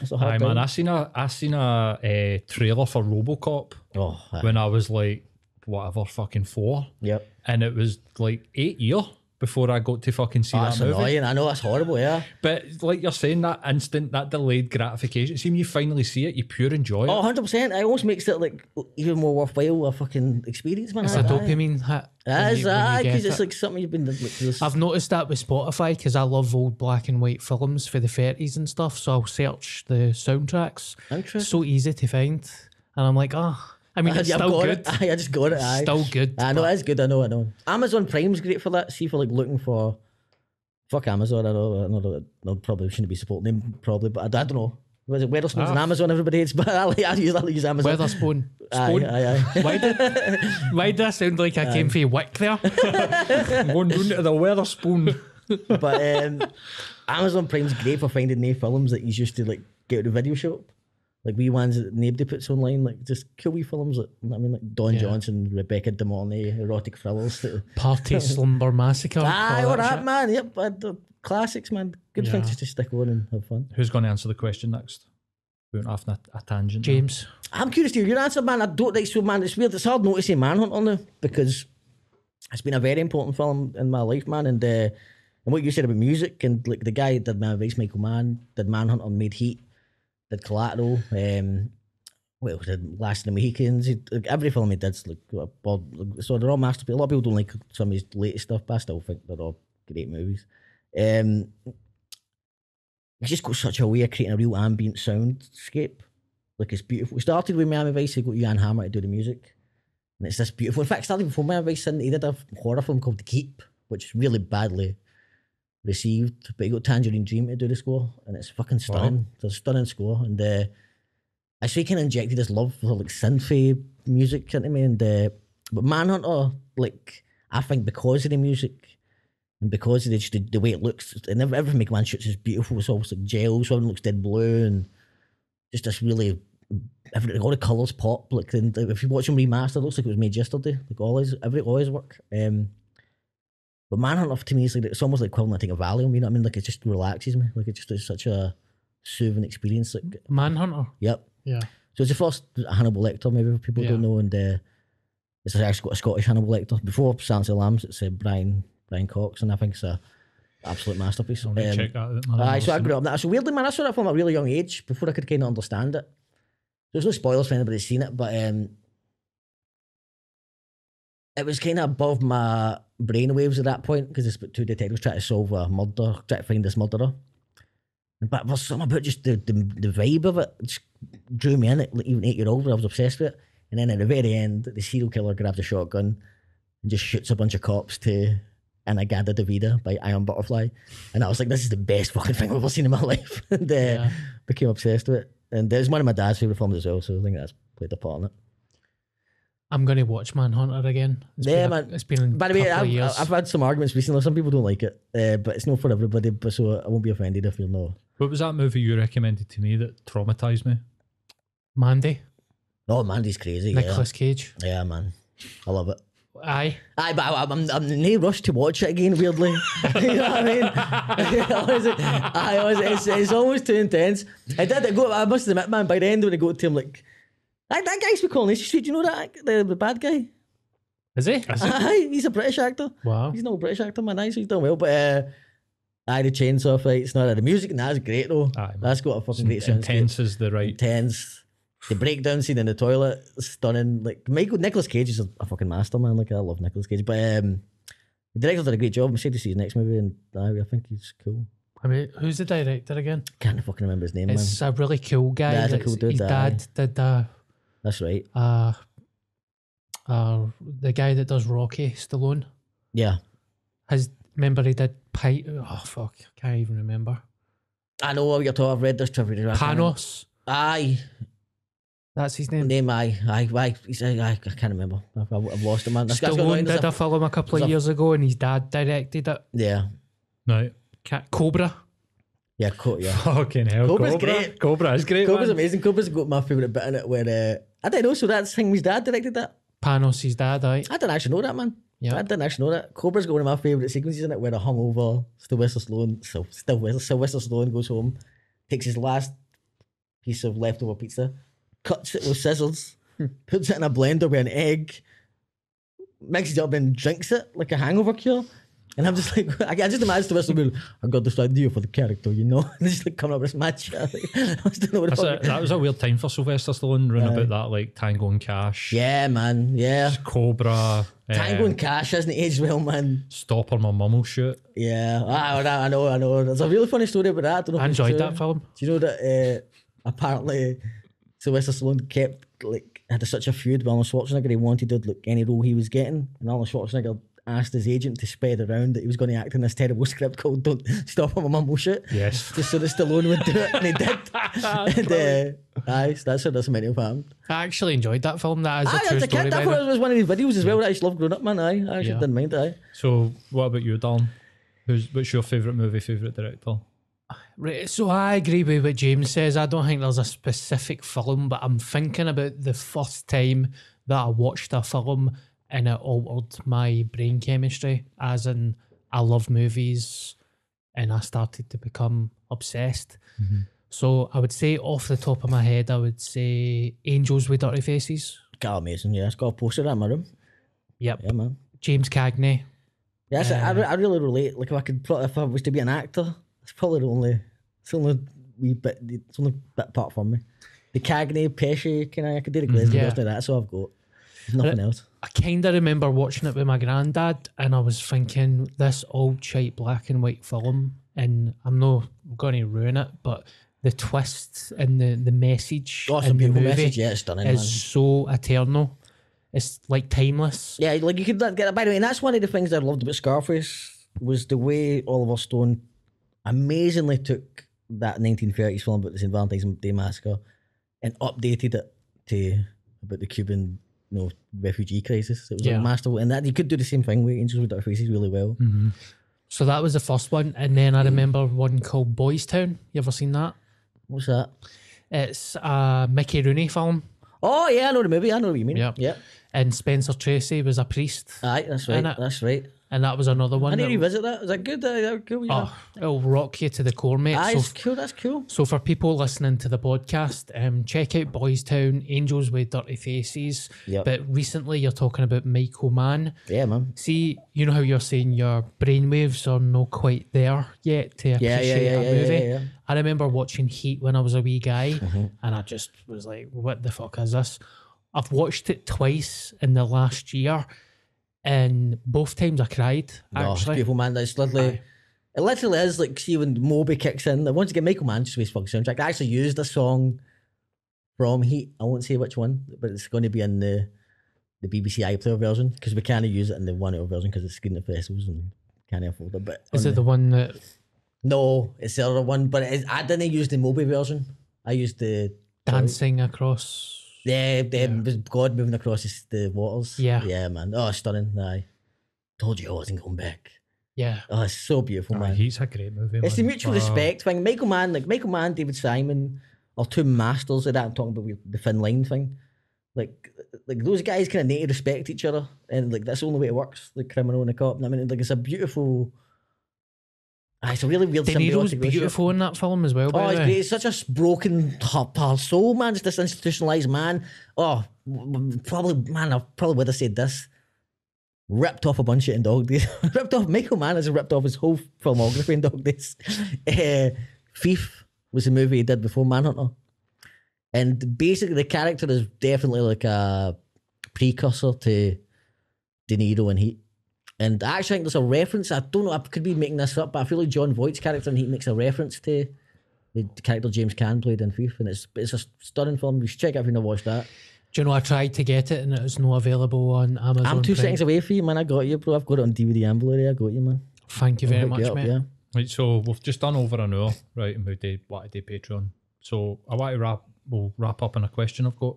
It's a hard
Aye,
time.
man, I seen a I seen a, uh trailer for RoboCop
oh,
when I was like whatever fucking four,
yep.
and it was like eight year before I got to fucking see
Oh,
that
that's
movie.
annoying. I know that's horrible. Yeah.
But like you're saying, that instant, that delayed gratification. See when you finally see it, you pure enjoy it.
Oh, 100%. It almost makes it like even more worthwhile a fucking experience, man.
It's a
Aye.
dopamine hit. when
Aye,
you- when you
aye,
get
because it's
it.
like something you've been like,
I've noticed that with Spotify because I love old black and white films for the 30s and stuff. So I'll search the soundtracks.
Interesting.
So easy to find. And I'm like, oh, I mean, it's
I've
still good.
It. Aye, I just got it. Aye.
Still good.
I know it's good. I know. I know. Amazon Prime's great for that. See for like looking for. Fuck Amazon. I know. I know. I probably shouldn't be supporting them. Probably, but I, I don't know. Was it Wetherspoons and
Ah.
Amazon? Everybody hates, but I, like, I use I use Amazon. Wetherspoon.
Spoon.
aye, aye.
Why did, why did I sound like I came from Wick there?
Going down to the Wetherspoon.
but um, Amazon Prime's great for finding new films that you used to like get at the video shop. Like wee ones that nobody puts online, like just cool wee films that I mean, like Don
Yeah.
Johnson, Rebecca De Mornay, erotic thrillers. That,
Party Slumber Massacre.
aye,
all
all
that
that man. Yep, uh, the classics, man. Good things
Yeah.
just to stick on and have fun.
Who's going to answer the question next? We went off on a, a tangent. now.
James.
I'm curious to hear your answer, man. I don't like so, man. It's weird. It's hard not to say Manhunter now because it's been a very important film in my life, man. And uh, and what you said about music and like the guy that did Man Vice, Michael Mann, did Manhunt on made Heat, did Collateral. Um, well, did Last of the Mohicans. He, like, every film he did, like, so they're all masterpieces. A lot of people don't like some of his latest stuff, but I still think they're all great movies. Um, he's just got such a way of creating a real ambient soundscape. Like it's beautiful. It started with Miami Vice. He got Jan Hammer to do the music, and it's this beautiful. In fact, starting before Miami Vice. He did a horror film called The Keep, which is really badly received. But he got Tangerine Dream to do the score, and it's fucking stunning. It's a stunning score, and uh, he kind of injected his love for like synthwave music into me. And uh, but Manhunter, like I think because of the music. And because of the, just the, the way it looks, and every, everything Michael Mann shoots is beautiful. It's almost like gel, so everything looks dead blue, and just this really every, all the colours pop. Like then, if you watch them remastered, it looks like it was made yesterday. Like all his every all his work. Um, but Manhunter to me is like it's almost like quilling I think a Valium. You know what I mean? Like it just relaxes me. Like it just is such a soothing experience. Like
Manhunter.
yep.
Yeah.
So it's the first Hannibal Lecter, maybe people
Yeah.
don't know, and uh, it's actually got a Scottish Hannibal Lecter. Before Silence of Lambs, it's uh, Brian Brian Cox, and I think it's a absolute masterpiece.
I'll
Um,
check that out. man.
Aye,
I've
so I grew up that. So weirdly, man, I saw that from a really young age before I could kind of understand it. There's no spoilers for anybody who's seen it, but um, it was kind of above my brainwaves at that point because it's two detectives trying to solve a murder, trying to find this murderer. But there's something about just the, the, the vibe of it just drew me in. It even eight year old, I was obsessed with it. And then at the very end, the serial killer grabs a shotgun and just shoots a bunch of cops to In-A-Gadda-Da-Vida by Iron Butterfly. And I was like, this is the best fucking thing I've ever seen in my life. and uh,
Yeah.
became obsessed with it. And there's one of my dad's favourite films as well, so I think that's played a part in it.
I'm gonna watch Manhunter again. It's
Yeah,
been a-
man.
it's been a
By the way,
couple of
I've,
years.
I've had some arguments recently. Some people don't like it, uh, but it's not for everybody. But so I won't be offended if you know.
What was that movie you recommended to me that traumatized me?
Mandy,
Oh, Mandy's crazy.
Nicolas Cage.
Yeah. yeah, man. I love it.
Aye.
Aye, but I, I'm, I'm in no rush to watch it again, weirdly. you know what I mean? Honestly, I, honestly, it's, it's almost too intense. I did it go, I must admit, man, by the end when I go to him, like, that, that guy's with Coronation Street, do you know that? The, the bad guy?
Is he?
Aye, he's a British actor.
Wow.
He's not a British actor, man. Aye, so he's done well. But uh, aye, the chainsaw fights, not the music, and that's great though.
Aye, man.
that's got a fucking great sound.
Intense is the right.
Intense. The breakdown scene in the toilet, stunning. Like Michael Nicolas Cage is a, a fucking master, man. Like I love Nicolas Cage, but um, the director did a great job. I'm excited to see his next movie, and aye, I think he's cool.
I mean, who's the director again?
Can't fucking remember his name,
It's a really cool guy.
Yeah, it's a cool dude,
His
aye.
dad did uh,
man. That's right.
uh, uh, the guy that does Rocky, Stallone.
Yeah,
His remember he did Pi Oh fuck, I can't even remember.
I know what you're talking. I've read this trivia. I can't remember.
Panos.
Aye,
That's his name.
name. Aye, aye, aye. He's, aye, aye I can't remember. I've, I've lost him, man. This guy's
Stallone did
a-
a film a couple of
a-
years ago, and his dad directed it.
Yeah,
No.
Cat Cobra.
Yeah, co- yeah.
Fucking hell.
Cobra's
Cobra.
great.
Cobra is great.
Cobra's
man.
amazing. Cobra's got my favourite bit in it where uh, I didn't know. So that's thing. His dad directed that.
Panos, dad. Aye.
I didn't actually know that, man.
Yeah.
I didn't actually know that. Cobra's got one of my favourite sequences in it where a hungover Sylvester Stallone, Syl- Sylvester Sylvester Stallone goes home, takes his last piece of leftover pizza, cuts it with scissors, puts it in a blender with an egg, mixes it up and drinks it like a hangover cure. And I'm just like, I, just imagine Sylvester being, I got this idea for the character, you know? And just like coming up with this match. shit. I don't know what the
That's
fuck.
a, that was a weird time for Sylvester Stallone running about that like Tango and Cash,
Yeah, man. Yeah.
Cobra,
Tango
um,
and Cash hasn't aged well, man.
Stop or my mum will shoot.
Yeah, I, I know, I know. There's a really funny story about that. I don't know.
I enjoyed that film.
Do you know that uh, apparently Sylvester Stallone kept like had such a feud with Arnold Schwarzenegger. He wanted to look any role he was getting, and Arnold Schwarzenegger asked his agent to spread around that he was going to act in this terrible script called "Don't Stop or My Mum Will Shit."
Yes.
Just so that Stallone would do it, and he did. and uh, aye, so that's how this meant to have happened.
I actually enjoyed that film. That is a true
as a
story.
kid,
by
I
the
thought it was one of his videos as well. that I used to love growing up, man. Aye, I actually
Yeah.
didn't mind it. Aye.
So what about you, Don? Who's what's your favourite movie, favourite director?
Right, so I agree with what James says. I don't think there's a specific film, but I'm thinking about the first time that I watched a film and it altered my brain chemistry, as in I love movies and I started to become obsessed. Mm-hmm. So I would say off the top of my head, I would say Angels with Dirty Faces.
God, amazing. Yeah, it's got a poster in my room.
Yep.
Yeah, man.
James Cagney.
Yes, I, I, re- uh, I really relate. Like if I could, if I was to be an actor, it's probably the only, it's the only wee bit, it's the only bit part for me. The Cagney, Pesci, can I? I could do the Glasgow mm,
Yeah.
yeah. That's all I've got. Nothing else.
I kind of remember watching it with my granddad, and I was thinking this old shite black and white film, and I'm not going to ruin it, but the twist and the the message
Oh,
in the movie
message. Yeah, it's stunning,
is
man.
so eternal. It's like timeless.
Yeah, like you could get it. By the way, and that's one of the things I loved about Scarface was the way Oliver Stone amazingly took that 1930s film about the St. Valentine's Day massacre and updated it to about the Cuban, you know, refugee crisis. It was
Yeah.
like masterful, and that you could do the same thing with Angels with Dark Faces really well. Mm-hmm.
So that was the first one, and then I mm. remember one called Boys Town. You ever seen that?
What's that?
It's a Mickey Rooney film,
Oh yeah, I know the movie. I know what you mean.
Yeah,
Yep.
and Spencer Tracy was a priest,
Aye, that's right. That's right.
And that was another one.
I need to revisit that. Is that good? That cool. Yeah.
oh, it'll rock you to the core, mate.
Aye,
So
cool. That's cool.
So for people listening to the podcast, um, check out Boys Town, Angels with Dirty Faces.
Yep.
But recently you're talking about Michael Mann.
Yeah, man.
See, you know how you're saying your brainwaves are not quite there yet to
Yeah,
appreciate
yeah,
a
yeah,
movie.
yeah, yeah.
I remember watching Heat when I was a wee guy,
Mm-hmm.
and I just was like, "What the fuck is this?" I've watched it twice in the last year, and both times I cried.
No, it's beautiful, man. It's literally, it literally is like see when Moby kicks in. Once get Michael Manchester's fucking soundtrack, I actually used a song from Heat. I won't say which one, but it's going to be in the the BBC iPlayer version because we can't use it in the one hour version because it's screening at festivals and can't afford it. But
is it the one that?
No, it's the other one, but it is, I didn't use the Moby version. I used the
Dancing across.
Yeah, then was God moving across the- the waters.
Yeah.
yeah, man. Oh, stunning. Aye, told you I wasn't going back.
Yeah,
Oh, it's so beautiful,
Aye,
man.
he's a great movie.
It's the mutual
Oh,
respect thing. Michael Mann, like Michael Mann, David Simon are two masters of that. I'm talking about the thin line thing. Like, like those guys kind of need to respect each other, and like that's the only way it works. The criminal and the cop. I mean, like it's a beautiful. Ah, it's a really weird
De Niro's beautiful in that film as well.
Oh, it's great. It's such a broken top our soul, man. It's this institutionalized man. Oh, probably, man, I probably would have said this. Ripped off a bunch of in Dog Days. ripped off, Michael Mann has ripped off his whole filmography in Dog Days. Uh, Thief was the movie he did before Manhunter. And basically, the character is definitely like a precursor to De Niro and Heat. And I actually think there's a reference. I don't know, I could be making this up, but I feel like Jon Voight's character and he makes a reference to the character James Caan played in Thief. And it's it's a stunning film. You should check it if you never watched that.
Do you know I tried to get it and it was not available on Amazon?
I'm two
Prime.
seconds away from you, man. I got you, bro. I've got it on DVD and Blu-ray. I got you, man.
Thank you very
I'll
much,
hook up,
mate.
Yeah.
Right, so we've just done over an hour, right, and we did what I did Patreon. So I want to wrap. We'll wrap up on a question I've got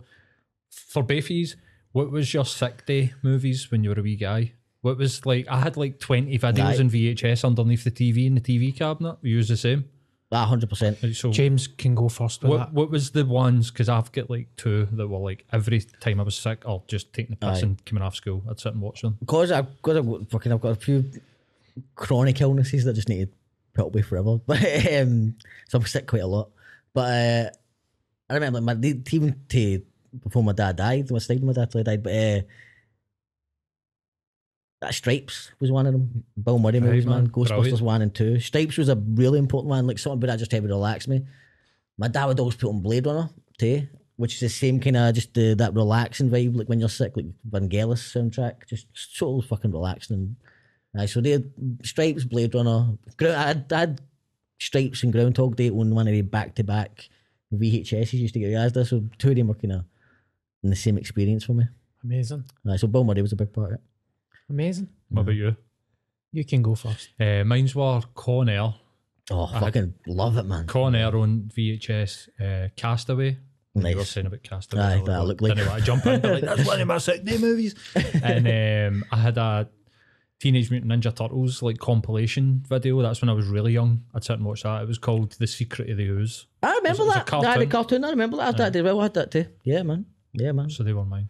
for Befies. What was your sick day movies when you were a wee guy? What was like? I had like twenty videos
Aye.
in VHS underneath the TV in the TV cabinet. We use the same.
Ah, 100%.
So
James can go first with
what
that.
what was the ones? Because I've got like two that were like every time I was sick, or just taking the piss
Aye.
and coming off school, I'd sit and watch them.
Because I've got a, fucking, I've got a few chronic illnesses that just need to put away forever. But um, so I'm sick quite a lot. But uh, I remember my even to before my dad died, my stayed my dad till he died. But uh, Stripes was one of them. Bill Murray movies, man.
man.
Ghostbusters
Brilliant.
one and two. Stripes was a really important one. Like something about I just had to relax me. My dad would always put on Blade Runner too, which is the same kind of just the, that relaxing vibe, like when you're sick, like Vangelis soundtrack, just so fucking relaxing. And aye, so they had Stripes, Blade Runner. I had, Stripes and Groundhog Day on one of the back to back VHSs used to get Yazda, so two of them were kind of in the same experience for me.
Amazing.
Aye, so Bill Murray was a big part of it.
Amazing.
What about you?
You can go first.
Uh, mine's were Con Air.
Oh, fucking love it, man.
Con Air on VHS. Uh, Castaway. You were saying about Castaway.
Aye,
I was
that
like,
looked like-
Didn't want jump in. like, That's one of my sick day movies. and um, I had a Teenage Mutant Ninja Turtles like compilation video. That's when I was really young. I'd sit and watch that. It was called The Secret of the Ooze.
I remember
It was a
that. I had a
cartoon.
cartoon. I remember that. I had that. well. I had that too. Yeah, man. Yeah, man.
So they were mine.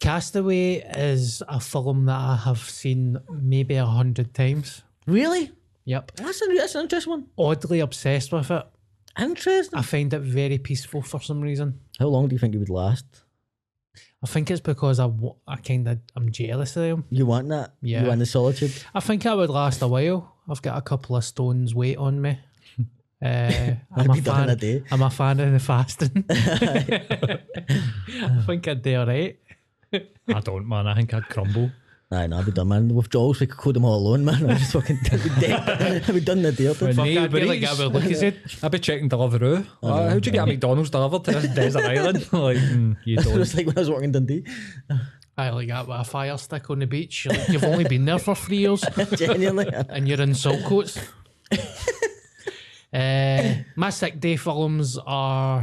Castaway is a film that I have seen maybe a hundred times.
Really?
Yep.
That's, a, that's an interesting one.
Oddly obsessed with it.
Interesting.
I find it very peaceful for some reason.
How long do you think it would last?
I think it's because I, I kind of I'm jealous of them.
You want that?
Yeah.
You want the solitude?
I think I would last a while. I've got a couple of stones weight on me. Uh, I'm,
I'd
a
be done in a
fan,
day.
I'm a fan of the fasting. I think I'd do alright.
I don't, man. I think I'd crumble.
Aye, no, I'd be done, man. With Jaws, we could code them all alone, man. I'd just fucking I'd be dead. I'd be done in a day or
Fuck,
Neil
I'd be like
Breeze-
I would look at it.
I'd be checking Deliveroo. Uh, how'd you get a McDonald's delivered to this desert island? like, mm, you
It
don't.
was like when I was walking Dundee.
I like that with a fire stick on the beach. You're like, you've only been there for three years
Genuinely.
and you're in Saltcoats. uh, my sick day films are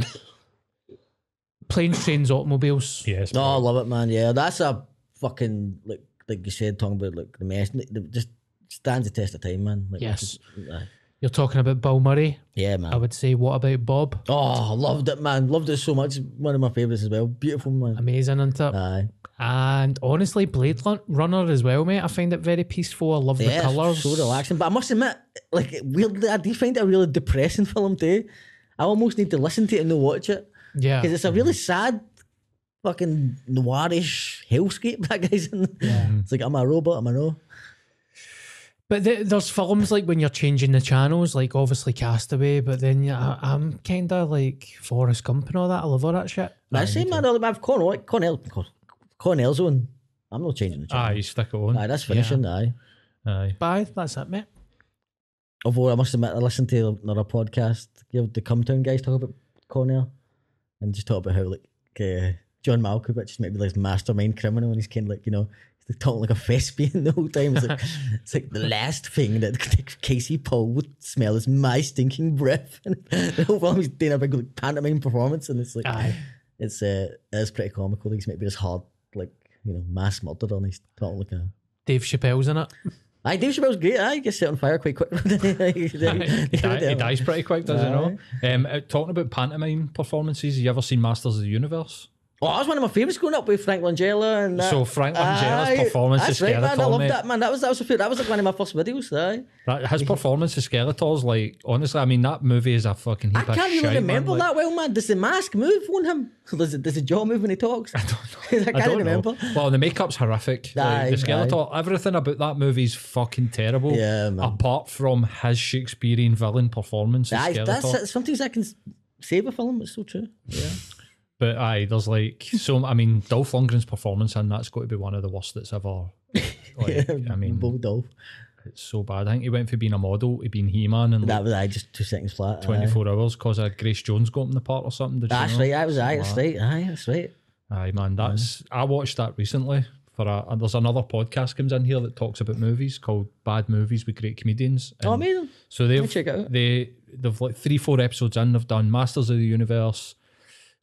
planes, trains, automobiles.
Yes.
No, I love it, man. Yeah, that's a fucking like like you said, talking about like the mess. It just stands the test of time, man. Like,
Yes.
it's- aye.
Uh, You're talking about Bill Murray.
Yeah, man.
I would say, what about Bob?
Oh, loved it, man. Loved it so much. One of my favorites as well. Beautiful, man.
Amazing, isn't it?
Aye.
And honestly, Blade Runner as well, mate. I find it very peaceful. I love
Yeah,
the colours.
so relaxing. But I must admit, like weirdly, I do find it a really depressing film too. I almost need to listen to it and not watch it
Yeah.
because it's a really sad, fucking noirish hellscape that guy's in. It's like I'm a robot. I'm a no.
But th- there's films like when you're changing the channels, like obviously Castaway, but then yeah, I- I'm kind of like Forrest Gump and all that. I love all that shit.
I say, man, I'll have Con Air, Cornell, Con Air's on. I'm not changing the channel.
Aye, you stick it on.
Aye, that's finishing. Aye.
Aye.
Bye. That's it, mate.
Although I must admit, I listened to another podcast. You know, the Come Town guys talk about Con Air and just talk about how like uh, John Malkovich is maybe like mastermind criminal and he's kind of like you know he's talking like a thespian the whole time. It's like it's like the last thing that Casey Poe would smell is my stinking breath. And the whole film he's doing a big like, pantomime performance and it's like
Aye.
it's uh it's pretty comical. He's maybe this hard like you know mass murderer and he's talking like a.
Dave Chappelle's in it.
Aye, Dave Chappelle's great. I he gets set on fire quite quick.
he, di- he dies pretty quick, doesn't he? Um, uh, talking about pantomime performances, you ever seen Masters of the Universe?
Oh, that was one of my favourites growing up with Frank Langella and that.
So Frank Langella's
Aye,
performance
That's right, man. I loved
mate.
that, man. That was that was that was like one of my first videos. Aye.
That, his performance as Skeletor's like, honestly, I mean, that movie is a fucking heap
I
of
can't
shite,
remember
man. Like,
that well, man. Does the mask move on him? Does, it, does the jaw move when he talks? I don't know. I can't
I don't
remember.
know. Well, the makeup's horrific.
Aye,
like, the Skeletor, everything about that movie's fucking terrible.
Yeah, man.
Apart from his Shakespearean villain performance as
Aye,
Skeletor.
that's. Sometimes I can save a film. It's so true. Yeah.
But aye, there's like so. I mean, Dolph Lundgren's performance and that's got to be one of the worst that's ever. Like, I mean,
Bulldog.
it's so bad. I think he went from being a model to being He-Man and
That was I just two seconds flat. aye.
24 hours because of Grace Jones got him the part or something. Did you
That's
know?
right. I was aye. That's right. Aye, that's right.
Aye, man, that's I watched that recently. For a, and there's another podcast comes in here that talks about movies called Bad Movies with Great Comedians.
Oh,
And
amazing.
So they've
check it out.
they they've like three four episodes in. They've done Masters of the Universe,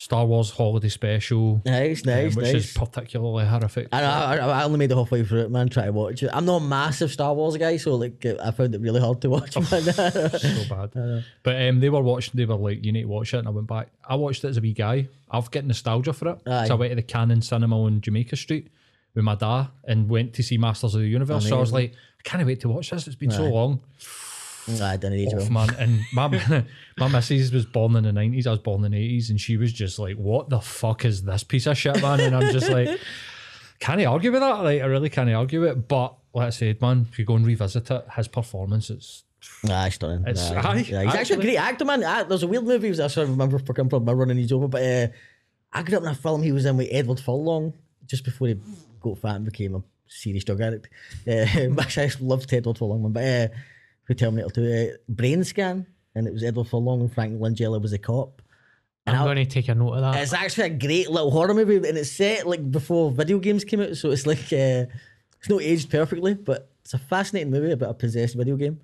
Star Wars Holiday Special,
Nice,
um,
nice,
which
nice.
is particularly horrific.
I, I, I only made it halfway through it, man. Try to watch it. I'm not a massive Star Wars guy, so like I found it really hard to watch. man.
so bad. But um, they were watching. They were like, "You need to watch it," and I went back. I watched it as a wee guy. I've got nostalgia for it.
Aye.
So I went to the Cannon Cinema on Jamaica Street with my dad and went to see Masters of the Universe. So I was like, I can't wait to watch this. It's been so long.
I didn't age
off, man. And my my missus was born in the nineties. I was born in the eighties, and she was just like, "What the fuck is this piece of shit, man?" And I'm just like, "Can't argue with that? Like, I really can't argue with it." But like I said, man, if you go and revisit it, his performance is
Aye, stunning.
It's-
aye.
aye,
yeah, he's actually a
actually.
great actor, man. Ah, there's a weird movie. I sort of remember fucking from my running these over, but uh, I grew up in a film he was in with Edward Furlong just before he got fat and became a serious drug addict. Uh, actually, I loved Edward Furlong, man. But uh, who Terminator 2, uh, Brainscan, and it was Edward Furlong and Frank Langella was a cop. And
I'm
I-
going to take a note of that.
It's actually a great little horror movie, and it's set like before video games came out, so it's like uh, it's not aged perfectly, but it's a fascinating movie about a possessed video game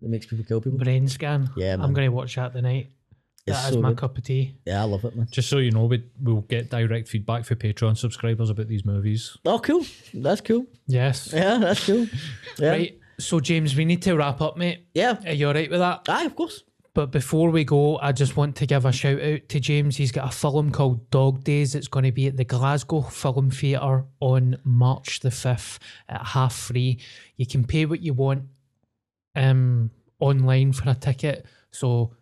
that makes people kill people.
Brainscan.
Yeah,
I'm going to watch that tonight.
It's
That is
so
my
good.
cup of tea.
Yeah, I love it, man.
just so you know, we we'll get direct feedback for Patreon subscribers about these movies.
Oh, cool. That's cool.
Yes.
Yeah, that's cool. Yeah.
Right. So, James, we need to wrap up, mate.
Yeah.
Are you all right with that?
Aye, of course.
But before we go, I just want to give a shout out to James. He's got a film called Dog Days. It's going to be at the Glasgow Film Theatre on March the 5th at half free. You can pay what you want um, online for a ticket. So,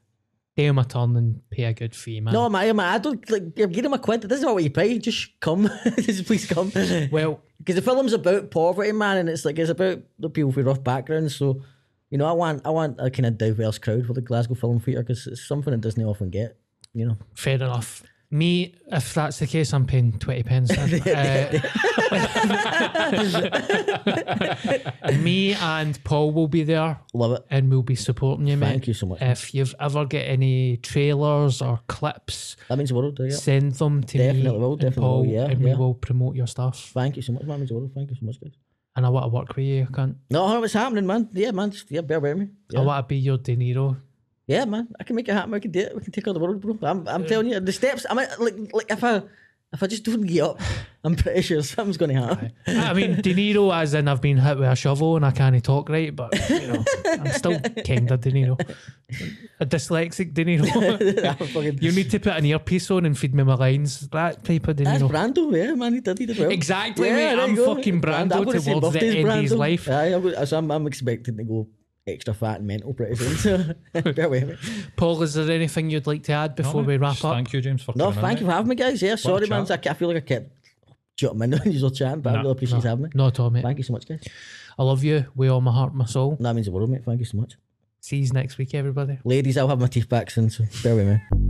pay him a turn and pay a good fee, man.
No, man, man, I don't like. Giving him a quid. This is not what you pay. Just come. Just please come.
Well,
because the film's about poverty, man, and it's like it's about the people with rough backgrounds. So, you know, I want I want a kind of diverse crowd for the Glasgow Film Theatre because it's something that doesn't often get. You know,
fair enough. Me, if that's the case, I'm paying 20 pence. Uh, me and Paul will be there
love it.
and we'll be supporting you, mate.
Thank you so much.
If you've ever got any trailers or clips,
That means the world. Yeah.
send them to me
Definitely will,
and
definitely
Paul,
will, yeah,
and
yeah.
we will promote your stuff.
Thank you so much, man. That means the world. Thank you so much, guys.
And I want to work with you, cunt.
No, I know what's happening, man. Yeah, man. Just, yeah, bear with me. Yeah.
I want to be your De Niro.
Yeah, man, I can make it happen. We can do it. We can take on the world, bro. I'm, I'm telling you, the steps. I mean, like, like if I, if I just don't get up, I'm pretty sure something's going to happen.
I mean, De Niro, as in I've been hit with a shovel and I can't talk right, but you know, I'm still kind of De Niro. A dyslexic De Niro. You need to put an earpiece on and feed me my lines. That type of De
That's Brando, yeah, man. He did, he did well.
Exactly, mate. I'm fucking Brando
I'm gonna say
towards the end of his life.
Aye, so I'm, I'm expecting to go extra fat and mental pretty soon. So bear with me.
Paul, is there anything you'd like to add before
No,
we wrap up?
Thank you, James, for
No,
coming
thank you for having me, guys. Yeah, sorry, man.
chat.
I I feel like I kept jumping in when you were chatting, but I really appreciate you having me.
No, at all, mate.
Thank you so much, guys.
I love you with all my heart, my soul.
That means the world, mate. Thank you so much.
See you next week, everybody.
Ladies, I'll have my teeth back soon, so bear with me.